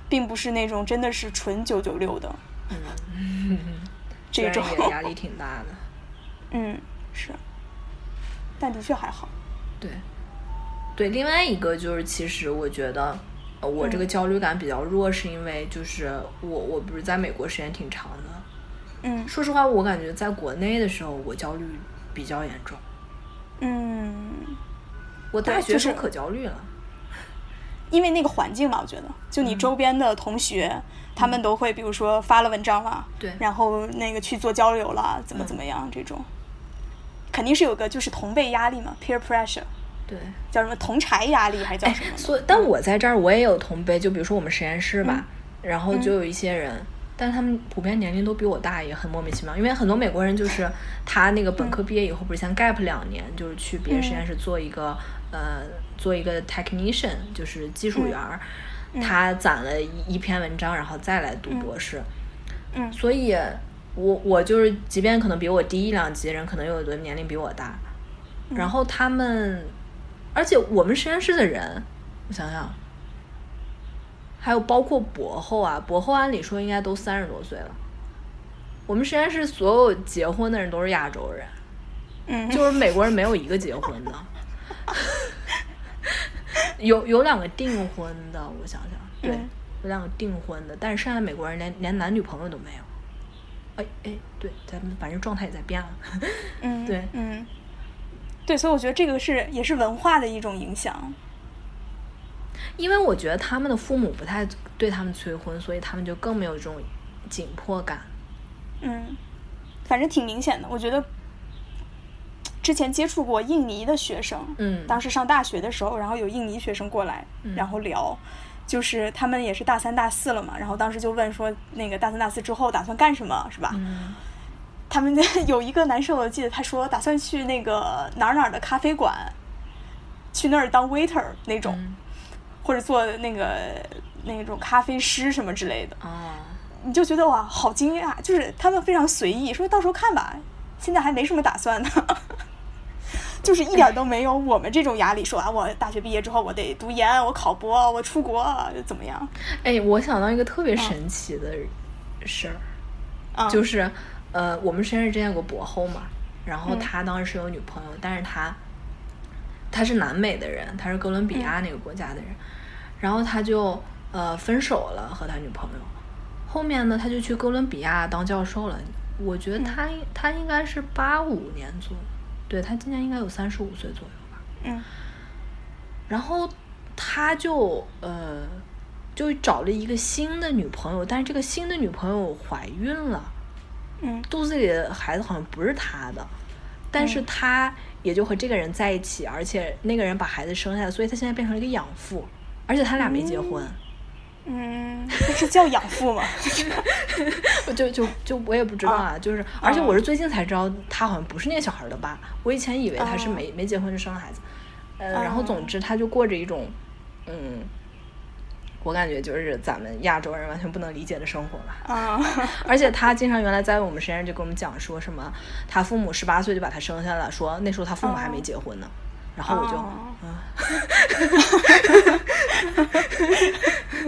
并不是那种真的是纯九九六的。嗯，这种压力挺大的。嗯，是，但的确还好。对，对，另外一个就是，其实我觉得我这个焦虑感比较弱，是因为就是我我不是在美国时间挺长的。嗯，说实话，我感觉在国内的时候，我焦虑比较严重。嗯，我大学时候可焦虑了，因为那个环境嘛，我觉得，就你周边的同学，他们都会，比如说发了文章了，对，然后那个去做交流了，怎么怎么样，这种，肯定是有个就是同辈压力嘛，peer pressure，对，叫什么同柴压力还是叫什么？所以，但我在这儿我也有同辈，就比如说我们实验室吧，然后就有一些人。但是他们普遍年龄都比我大，也很莫名其妙。因为很多美国人就是他那个本科毕业以后，不是先 gap 两年，就是去别的实验室做一个呃做一个 technician，就是技术员儿。他攒了一一篇文章，然后再来读博士。嗯，所以我我就是，即便可能比我低一两级的人，可能有的年龄比我大。然后他们，而且我们实验室的人，我想想。还有包括博后啊，博后按理说应该都三十多岁了。我们实验室所有结婚的人都是亚洲人，嗯，就是美国人没有一个结婚的，有有两个订婚的，我想想，对，有两个订婚的，但是剩下美国人连连男女朋友都没有。哎哎，对，咱们反正状态也在变了，嗯，对，嗯，对，所以我觉得这个是也是文化的一种影响。因为我觉得他们的父母不太对他们催婚，所以他们就更没有这种紧迫感。嗯，反正挺明显的。我觉得之前接触过印尼的学生，嗯，当时上大学的时候，然后有印尼学生过来，然后聊，就是他们也是大三大四了嘛，然后当时就问说，那个大三大四之后打算干什么，是吧？嗯，他们 有一个男生，我记得他说打算去那个哪儿哪儿的咖啡馆，去那儿当 waiter 那种。或者做那个那种咖啡师什么之类的，啊你就觉得哇，好惊讶！就是他们非常随意，说到时候看吧，现在还没什么打算呢，就是一点都没有我们这种压力。说啊，我大学毕业之后我得读研，我考博，我出国怎么样？哎，我想到一个特别神奇的事儿，就是呃，我们实验室之前有个博后嘛，然后他当时是有女朋友，但是他。他是南美的人，他是哥伦比亚那个国家的人，然后他就呃分手了和他女朋友，后面呢他就去哥伦比亚当教授了。我觉得他他应该是八五年左右，对他今年应该有三十五岁左右吧。嗯，然后他就呃就找了一个新的女朋友，但是这个新的女朋友怀孕了，嗯。肚子里的孩子好像不是他的，但是他也就和这个人在一起，而且那个人把孩子生下来，所以他现在变成了一个养父，而且他俩没结婚。嗯，这是叫养父吗？我 就就就我也不知道啊，就是而且我是最近才知道他好像不是那个小孩的爸，我以前以为他是没没结婚就生了孩子，呃，然后总之他就过着一种，嗯，我感觉就是咱们亚洲人完全不能理解的生活吧。啊，而且他经常原来在我们实验室就跟我们讲说什么，他父母十八岁就把他生下了，说那时候他父母还没结婚呢。然后我就，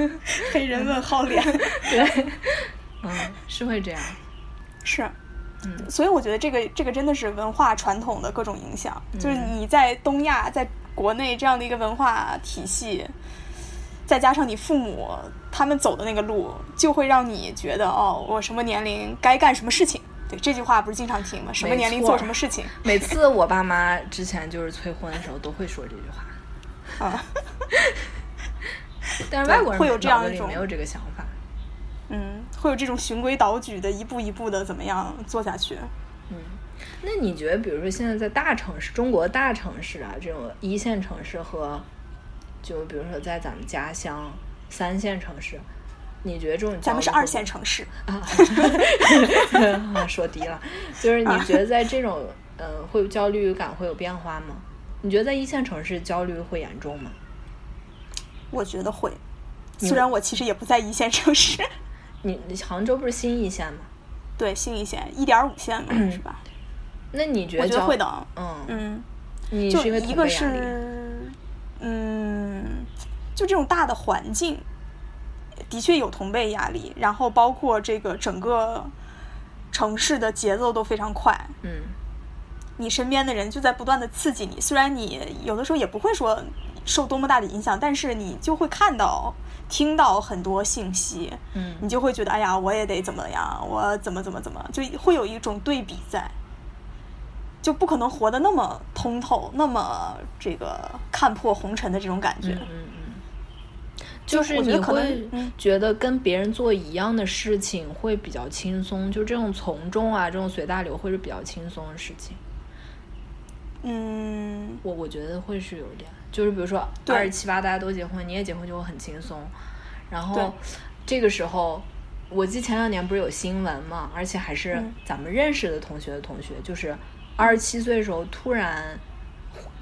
黑人问号脸，对，嗯，是会这样，是，嗯，所以我觉得这个这个真的是文化传统的各种影响，就是你在东亚，在国内这样的一个文化体系，再加上你父母他们走的那个路，就会让你觉得哦，我什么年龄该干什么事情。对这句话不是经常听吗？什么年龄做什么事情？每次我爸妈之前就是催婚的时候，都会说这句话。啊，但是外国人会有这样一种没有这个想法。嗯，会有这种循规蹈矩的，一步一步的怎么样做下去？嗯，那你觉得，比如说现在在大城市，中国大城市啊，这种一线城市和，就比如说在咱们家乡三线城市。你觉得这种咱们是二线城市啊，说低了，就是你觉得在这种呃会焦虑感会有变化吗？你觉得在一线城市焦虑会严重吗？我觉得会，虽然我其实也不在一线城市。你杭州不是新一线吗？对，新一线一点五线嘛，是吧？那你觉得？我觉得会的。嗯嗯，你就一个是嗯，就这种大的环境。的确有同辈压力，然后包括这个整个城市的节奏都非常快。嗯，你身边的人就在不断的刺激你，虽然你有的时候也不会说受多么大的影响，但是你就会看到、听到很多信息。嗯，你就会觉得，哎呀，我也得怎么样，我怎么怎么怎么，就会有一种对比在，就不可能活得那么通透，那么这个看破红尘的这种感觉。嗯嗯。就是你会觉得跟别人做一样的事情会比较轻松，就这种从众啊，这种随大流会是比较轻松的事情。嗯，我我觉得会是有点，就是比如说二十七八大家都结婚，你也结婚就会很轻松。然后这个时候，我记前两年不是有新闻嘛，而且还是咱们认识的同学的同学，就是二十七岁的时候突然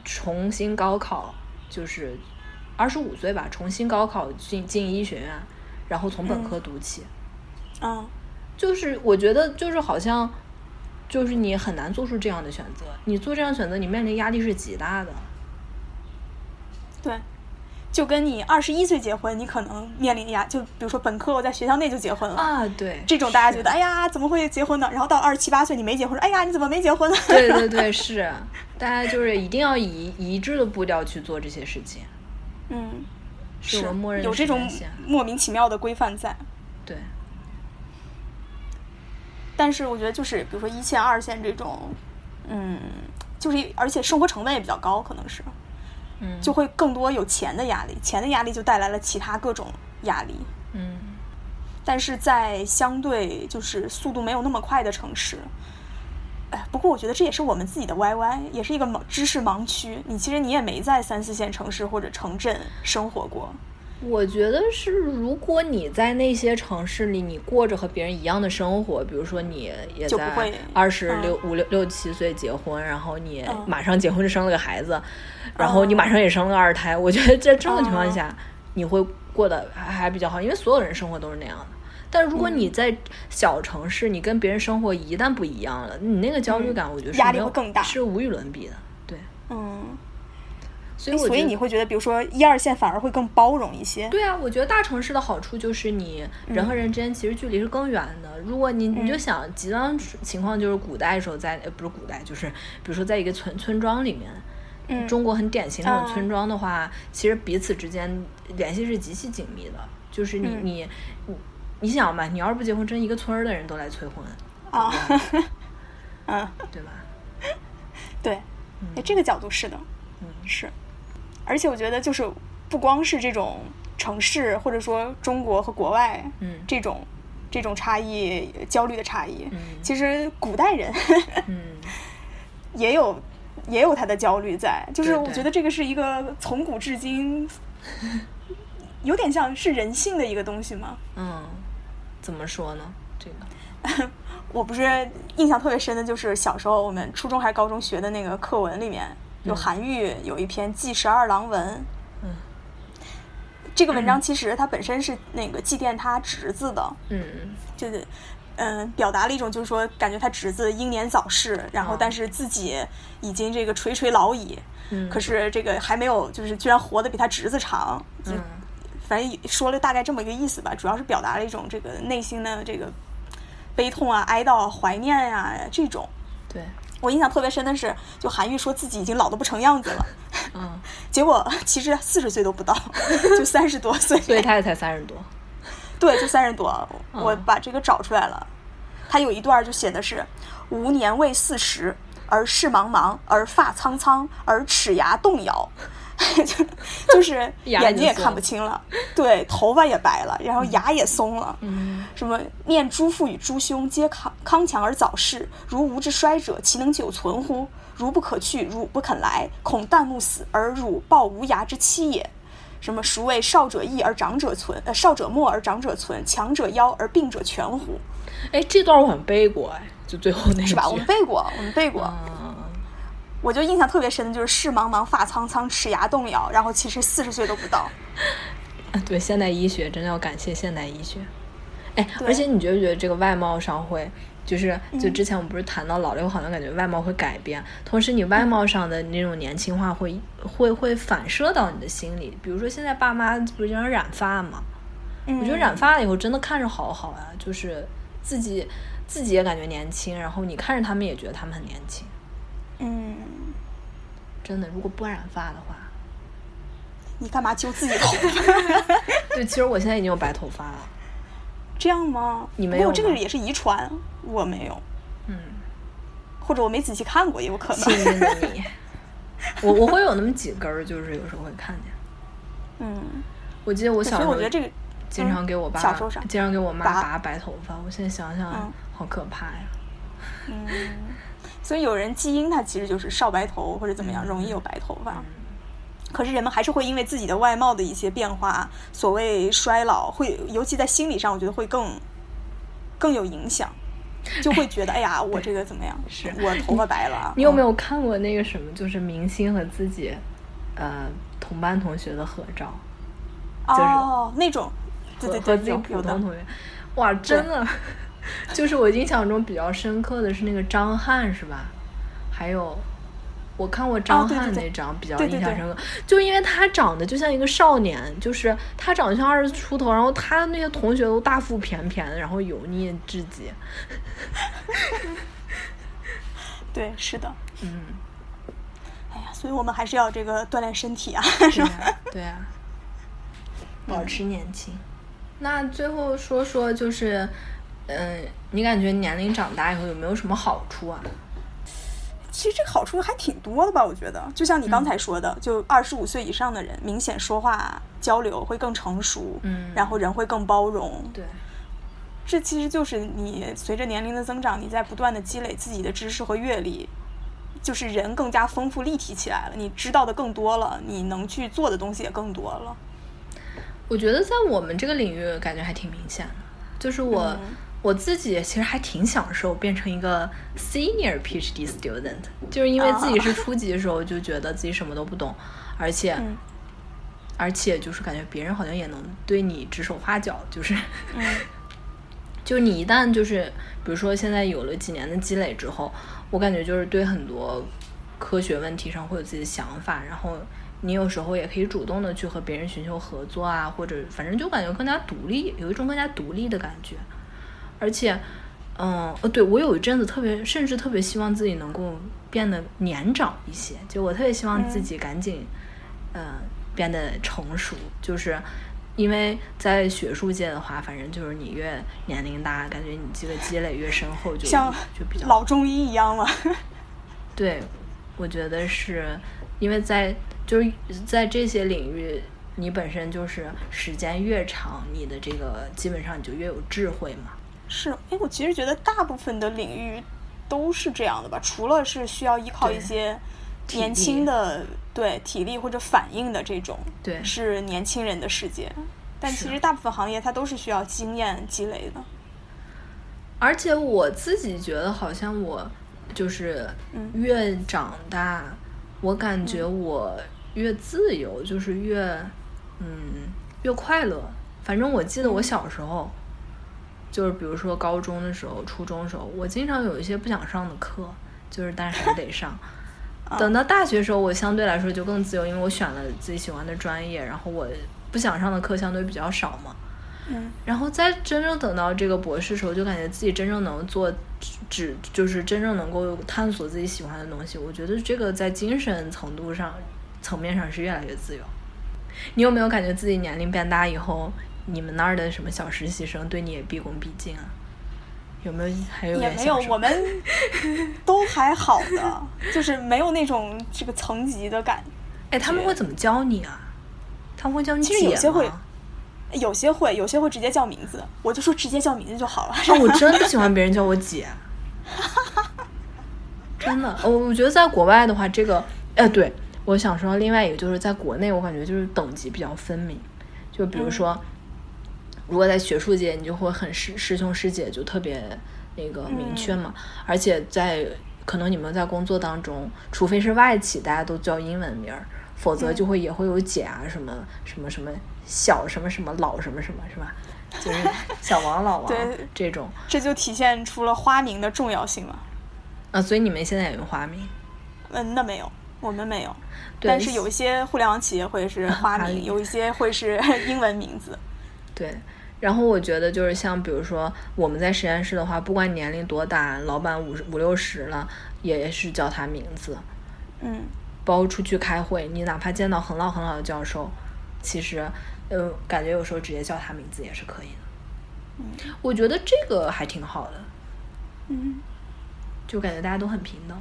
重新高考，就是。二十五岁吧，重新高考进进医学院，然后从本科读起。嗯，就是我觉得就是好像，就是你很难做出这样的选择。你做这样选择，你面临压力是极大的。对，就跟你二十一岁结婚，你可能面临压，就比如说本科我在学校内就结婚了啊，对，这种大家觉得哎呀怎么会结婚呢？然后到二十七八岁你没结婚，哎呀你怎么没结婚呢？对对对，是，大家就是一定要以一致的步调去做这些事情。嗯，是有这种莫名其妙的规范在。对。但是我觉得，就是比如说一线、二线这种，嗯，就是而且生活成本也比较高，可能是，嗯，就会更多有钱的压力，钱的压力就带来了其他各种压力。嗯。但是在相对就是速度没有那么快的城市。哎，不过我觉得这也是我们自己的 YY，也是一个盲知识盲区。你其实你也没在三四线城市或者城镇生活过。我觉得是，如果你在那些城市里，你过着和别人一样的生活，比如说你也在二十六五六六七岁结婚，然后你马上结婚就生了个孩子，然后你马上也生了个二胎，我觉得在这种情况下，你会过得还还比较好，因为所有人生活都是那样的。但如果你在小城市，你跟别人生活一旦不一样了，你那个焦虑感，我觉得压力会更大，是无与伦比的。对，嗯，所以所以你会觉得，比如说一二线反而会更包容一些。对啊，我觉得大城市的好处就是你人和人之间其实距离是更远的。如果你你就想极端情况，就是古代时候在呃不是古代，就是比如说在一个村村庄里面，嗯中国很典型那种村庄的话，其实彼此之间联系是极其紧密的。就是你你你你想吧，你要是不结婚，真一个村儿的人都来催婚。啊，嗯，对吧？对，哎，这个角度是的，嗯，是。而且我觉得，就是不光是这种城市，或者说中国和国外，嗯，这种这种差异、焦虑的差异，嗯，其实古代人，嗯，也有也有他的焦虑在。就是我觉得这个是一个从古至今，有点像是人性的一个东西嘛。嗯，怎么说呢？这个，我不是印象特别深的，就是小时候我们初中还是高中学的那个课文里面。有韩愈有一篇《祭十二郎文》，嗯，这个文章其实它本身是那个祭奠他侄子的，嗯，就是嗯，表达了一种就是说感觉他侄子英年早逝，然后但是自己已经这个垂垂老矣，嗯，可是这个还没有就是居然活得比他侄子长，嗯，反正说了大概这么一个意思吧，主要是表达了一种这个内心的这个悲痛啊、哀悼、怀念呀这种，对。我印象特别深的是，就韩愈说自己已经老的不成样子了，嗯，结果其实四十岁都不到，就三十多岁，所以他也才三十多，对，就三十多。我把这个找出来了，他有一段就写的是：吾年未四十，而视茫茫，而发苍苍，而齿牙动摇。就就是 眼睛也看不清了，对，头发也白了，然后牙也松了。嗯，什么念诸父与诸兄皆康康强而早逝，如吾之衰者，其能久存乎？如不可去，汝不肯来，恐旦暮死，而汝抱无涯之妻也。什么孰谓少者易而长者存？呃，少者末而长者存，强者夭而病者全乎？哎，这段我很背过，哎，就最后那是吧？我们背过，我们背过。我就印象特别深的就是视茫茫发苍苍齿牙动摇，然后其实四十岁都不到。啊，对，现代医学真的要感谢现代医学。哎，而且你觉不觉得这个外貌上会，就是就之前我们不是谈到老了以后，好像感觉外貌会改变，同时你外貌上的那种年轻化会会会反射到你的心里。比如说现在爸妈不是经常染发吗？我觉得染发了以后真的看着好好呀，就是自己自己也感觉年轻，然后你看着他们也觉得他们很年轻。嗯，真的，如果不染发的话，你干嘛揪自己头发？对，其实我现在已经有白头发了。这样吗？你没有？这个也是遗传，我没有。嗯，或者我没仔细看过，也有可能。幸运的你，我我会有那么几根儿，就是有时候会看见。嗯，我记得我小时候，我觉得这个经常给我爸，小时候经常给我妈拔白头发。我现在想想，好可怕呀。嗯。所以有人基因它其实就是少白头或者怎么样，容易有白头发。可是人们还是会因为自己的外貌的一些变化，所谓衰老，会尤其在心理上，我觉得会更更有影响，就会觉得哎呀，我这个怎么样？是我头发白了。你有没有看过那个什么，就是明星和自己呃同班同学的合照？哦，那种对对对，和自己普通同学，哇，真的。就是我印象中比较深刻的是那个张翰，是吧？还有我看过张翰那张比较印象深刻，就因为他长得就像一个少年，就是他长得像二十出头，然后他那些同学都大腹便便的，然后油腻至极。对，是的，嗯。哎呀，所以我们还是要这个锻炼身体啊，是吧？对啊，保持年轻。那最后说说就是。嗯，你感觉年龄长大以后有没有什么好处啊？其实这个好处还挺多的吧，我觉得，就像你刚才说的，就二十五岁以上的人，明显说话交流会更成熟，嗯，然后人会更包容，对，这其实就是你随着年龄的增长，你在不断的积累自己的知识和阅历，就是人更加丰富立体起来了，你知道的更多了，你能去做的东西也更多了。我觉得在我们这个领域，感觉还挺明显的，就是我。我自己其实还挺享受变成一个 senior PhD student，就是因为自己是初级的时候就觉得自己什么都不懂，而且，而且就是感觉别人好像也能对你指手画脚，就是，就是你一旦就是比如说现在有了几年的积累之后，我感觉就是对很多科学问题上会有自己的想法，然后你有时候也可以主动的去和别人寻求合作啊，或者反正就感觉更加独立，有一种更加独立的感觉。而且，嗯，呃，对我有一阵子特别，甚至特别希望自己能够变得年长一些，就我特别希望自己赶紧，呃，变得成熟，就是因为在学术界的话，反正就是你越年龄大，感觉你这个积累越深厚，就像就比较老中医一样了。对，我觉得是因为在就是在这些领域，你本身就是时间越长，你的这个基本上你就越有智慧嘛。是，哎，我其实觉得大部分的领域都是这样的吧，除了是需要依靠一些年轻的对体力或者反应的这种，对，是年轻人的世界。但其实大部分行业它都是需要经验积累的。而且我自己觉得，好像我就是越长大，我感觉我越自由，就是越嗯越快乐。反正我记得我小时候。就是比如说高中的时候、初中的时候，我经常有一些不想上的课，就是但是还得上。等到大学时候，我相对来说就更自由，因为我选了自己喜欢的专业，然后我不想上的课相对比较少嘛。嗯。然后再真正等到这个博士时候，就感觉自己真正能做，只就是真正能够探索自己喜欢的东西。我觉得这个在精神程度上层面上是越来越自由。你有没有感觉自己年龄变大以后？你们那儿的什么小实习生对你也毕恭毕敬啊？有没有？还有也没有，我们 都还好的，就是没有那种这个层级的感。哎，他们会怎么教你啊？他们会教你其实有些会，有些会，有些会直接叫名字。我就说直接叫名字就好了。哦，我真的喜欢别人叫我姐。真的，我我觉得在国外的话，这个，哎，对，我想说另外一个就是在国内，我感觉就是等级比较分明，就比如说。如果在学术界，你就会很师师兄师姐就特别那个明确嘛。而且在可能你们在工作当中，除非是外企，大家都叫英文名儿，否则就会也会有姐啊什么什么什么小什么什么老什么什么是吧？就是小王老王这种。这就体现出了花名的重要性了。啊，所以你们现在也用花名？嗯，那没有，我们没有。但是有一些互联网企业会是 花名，有一些会是英文名字。对。然后我觉得就是像比如说我们在实验室的话，不管年龄多大，老板五十五六十了，也是叫他名字。嗯。包括出去开会，你哪怕见到很老很老的教授，其实呃，感觉有时候直接叫他名字也是可以的。嗯。我觉得这个还挺好的。嗯。就感觉大家都很平等。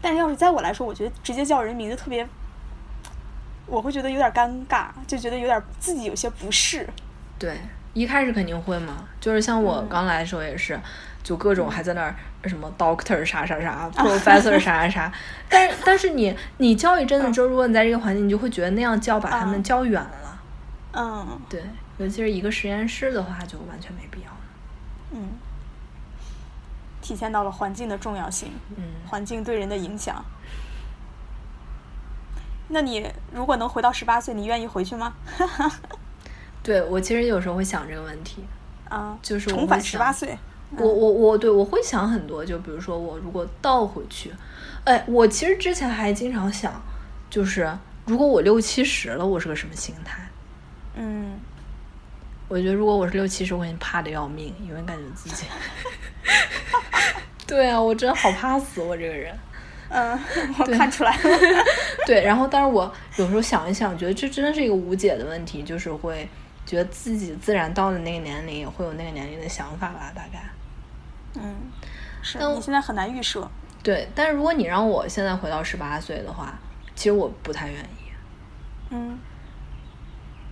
但是要是在我来说，我觉得直接叫人名字特别，我会觉得有点尴尬，就觉得有点自己有些不适。对，一开始肯定会嘛，就是像我刚来的时候也是，就各种还在那儿什么 doctor 啥啥啥，professor 啥啥啥，但是但是你你教一阵子之后，如果你在这个环境，你就会觉得那样教把他们教远了。嗯，对，尤其是一个实验室的话，就完全没必要了。嗯，体现到了环境的重要性，嗯，环境对人的影响。那你如果能回到十八岁，你愿意回去吗？对，我其实有时候会想这个问题，啊，就是重返十八岁。我我我，对我会想很多，就比如说我如果倒回去，哎，我其实之前还经常想，就是如果我六七十了，我是个什么心态？嗯，我觉得如果我是六七十，我肯定怕的要命，因为感觉自己 对啊，我真的好怕死，我这个人。嗯，我看出来了。对，然后但是我有时候想一想，觉得这真的是一个无解的问题，就是会。觉得自己自然到了那个年龄，也会有那个年龄的想法吧，大概。嗯，是你现在很难预设。对，但是如果你让我现在回到十八岁的话，其实我不太愿意。嗯。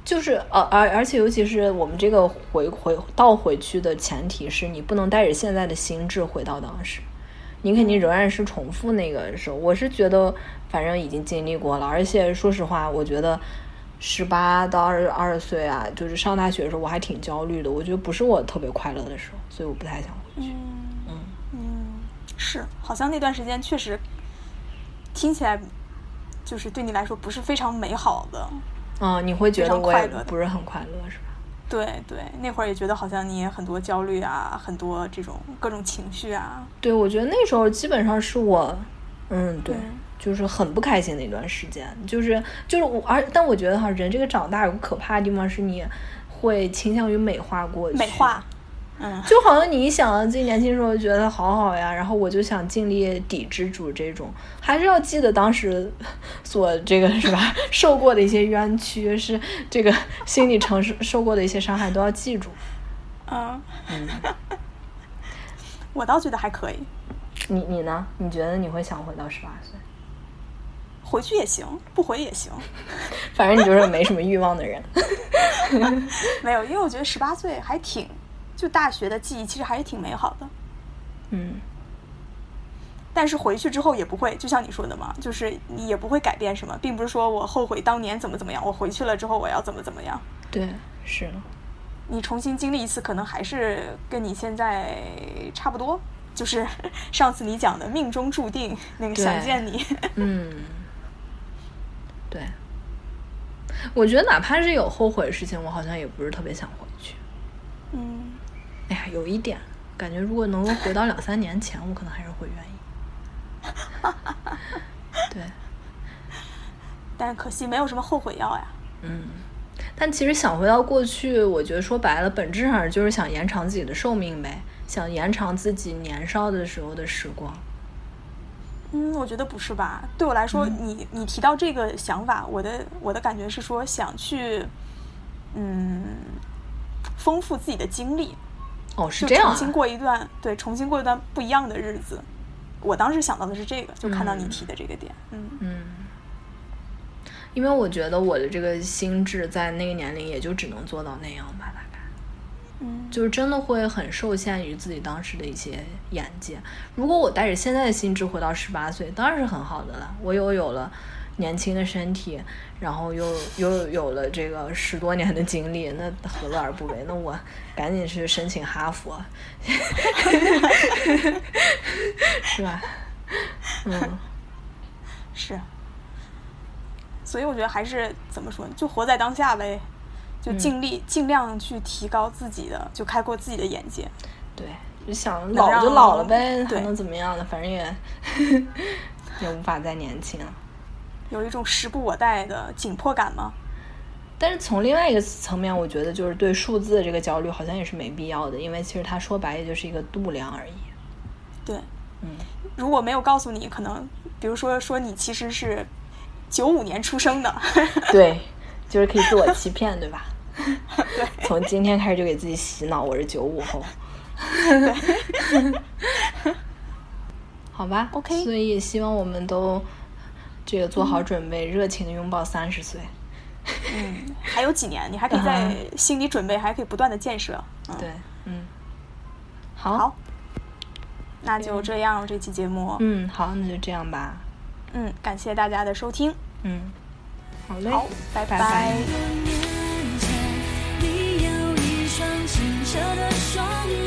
就是呃，而而且尤其是我们这个回回倒回去的前提是你不能带着现在的心智回到当时，你肯定仍然是重复那个时候。我是觉得反正已经经历过了，而且说实话，我觉得。十八到二十二岁啊，就是上大学的时候，我还挺焦虑的。我觉得不是我特别快乐的时候，所以我不太想回去。嗯嗯，是，好像那段时间确实听起来就是对你来说不是非常美好的。嗯，你会觉得我也不是很快乐，是吧？对对，那会儿也觉得好像你也很多焦虑啊，很多这种各种情绪啊。对，我觉得那时候基本上是我，嗯，对。就是很不开心的一段时间，就是就是我，而但我觉得哈，人这个长大有个可怕的地方是，你会倾向于美化过去。美化，嗯，就好像你一想到自己年轻时候觉得好好呀，然后我就想尽力抵制住这种，还是要记得当时所这个是吧，受过的一些冤屈，是这个心理承受受过的一些伤害都要记住。嗯，嗯，我倒觉得还可以，你你呢？你觉得你会想回到十八岁？回去也行，不回也行。反正你就是没什么欲望的人。没有，因为我觉得十八岁还挺，就大学的记忆其实还是挺美好的。嗯但是回去之后也不会，就像你说的嘛，就是你也不会改变什么，并不是说我后悔当年怎么怎么样，我回去了之后我要怎么怎么样。对，是。你重新经历一次，可能还是跟你现在差不多。就是 上次你讲的命中注定，那个想见你。嗯，对。我觉得哪怕是有后悔的事情，我好像也不是特别想回去。嗯，哎呀，有一点感觉，如果能够回到两三年前，我可能还是会愿意。对，但是可惜没有什么后悔药呀。嗯。但其实想回到过去，我觉得说白了，本质上就是想延长自己的寿命呗，想延长自己年少的时候的时光。嗯，我觉得不是吧？对我来说，你你提到这个想法，我的我的感觉是说想去，嗯，丰富自己的经历，哦，是这样、啊。重新过一段对，重新过一段不一样的日子。我当时想到的是这个，就看到你提的这个点，嗯嗯，因为我觉得我的这个心智在那个年龄也就只能做到那样吧。嗯就是真的会很受限于自己当时的一些眼界。如果我带着现在的心智回到十八岁，当然是很好的了。我又有了年轻的身体，然后又又有了这个十多年的经历，那何乐而不为？那我赶紧去申请哈佛，是吧？嗯，是。所以我觉得还是怎么说，就活在当下呗，就嗯尽力、尽量去提高自己的，就开阔自己的眼界。对，就想老就老了呗，还能怎么样呢？反正也 也无法再年轻了。有一种时不我待的紧迫感吗？但是从另外一个层面，我觉得就是对数字的这个焦虑好像也是没必要的，因为其实它说白也就是一个度量而已。对，嗯，如果没有告诉你，可能比如说说你其实是九五年出生的，对，就是可以自我欺骗，对吧？从今天开始就给自己洗脑，我是九五后。好吧 OK 所以希望我们都这个做好准备，热情的拥抱三十岁。嗯，还有几年，你还可以在心理准备，还可以不断的建设。嗯，对，嗯，好，好，那就这样，这期节目，嗯，好，那就这样吧。嗯，感谢大家的收听，嗯，好嘞，好，拜拜拜。拜清澈的双眼，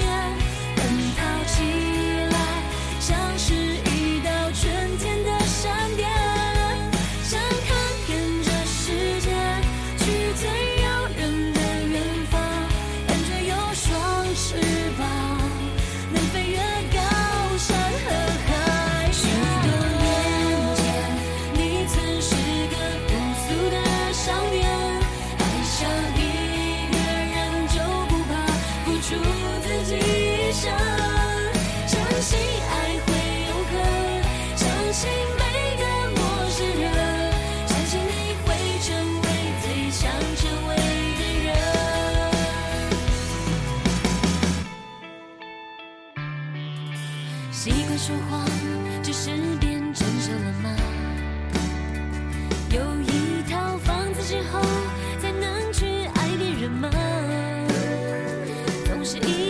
总是一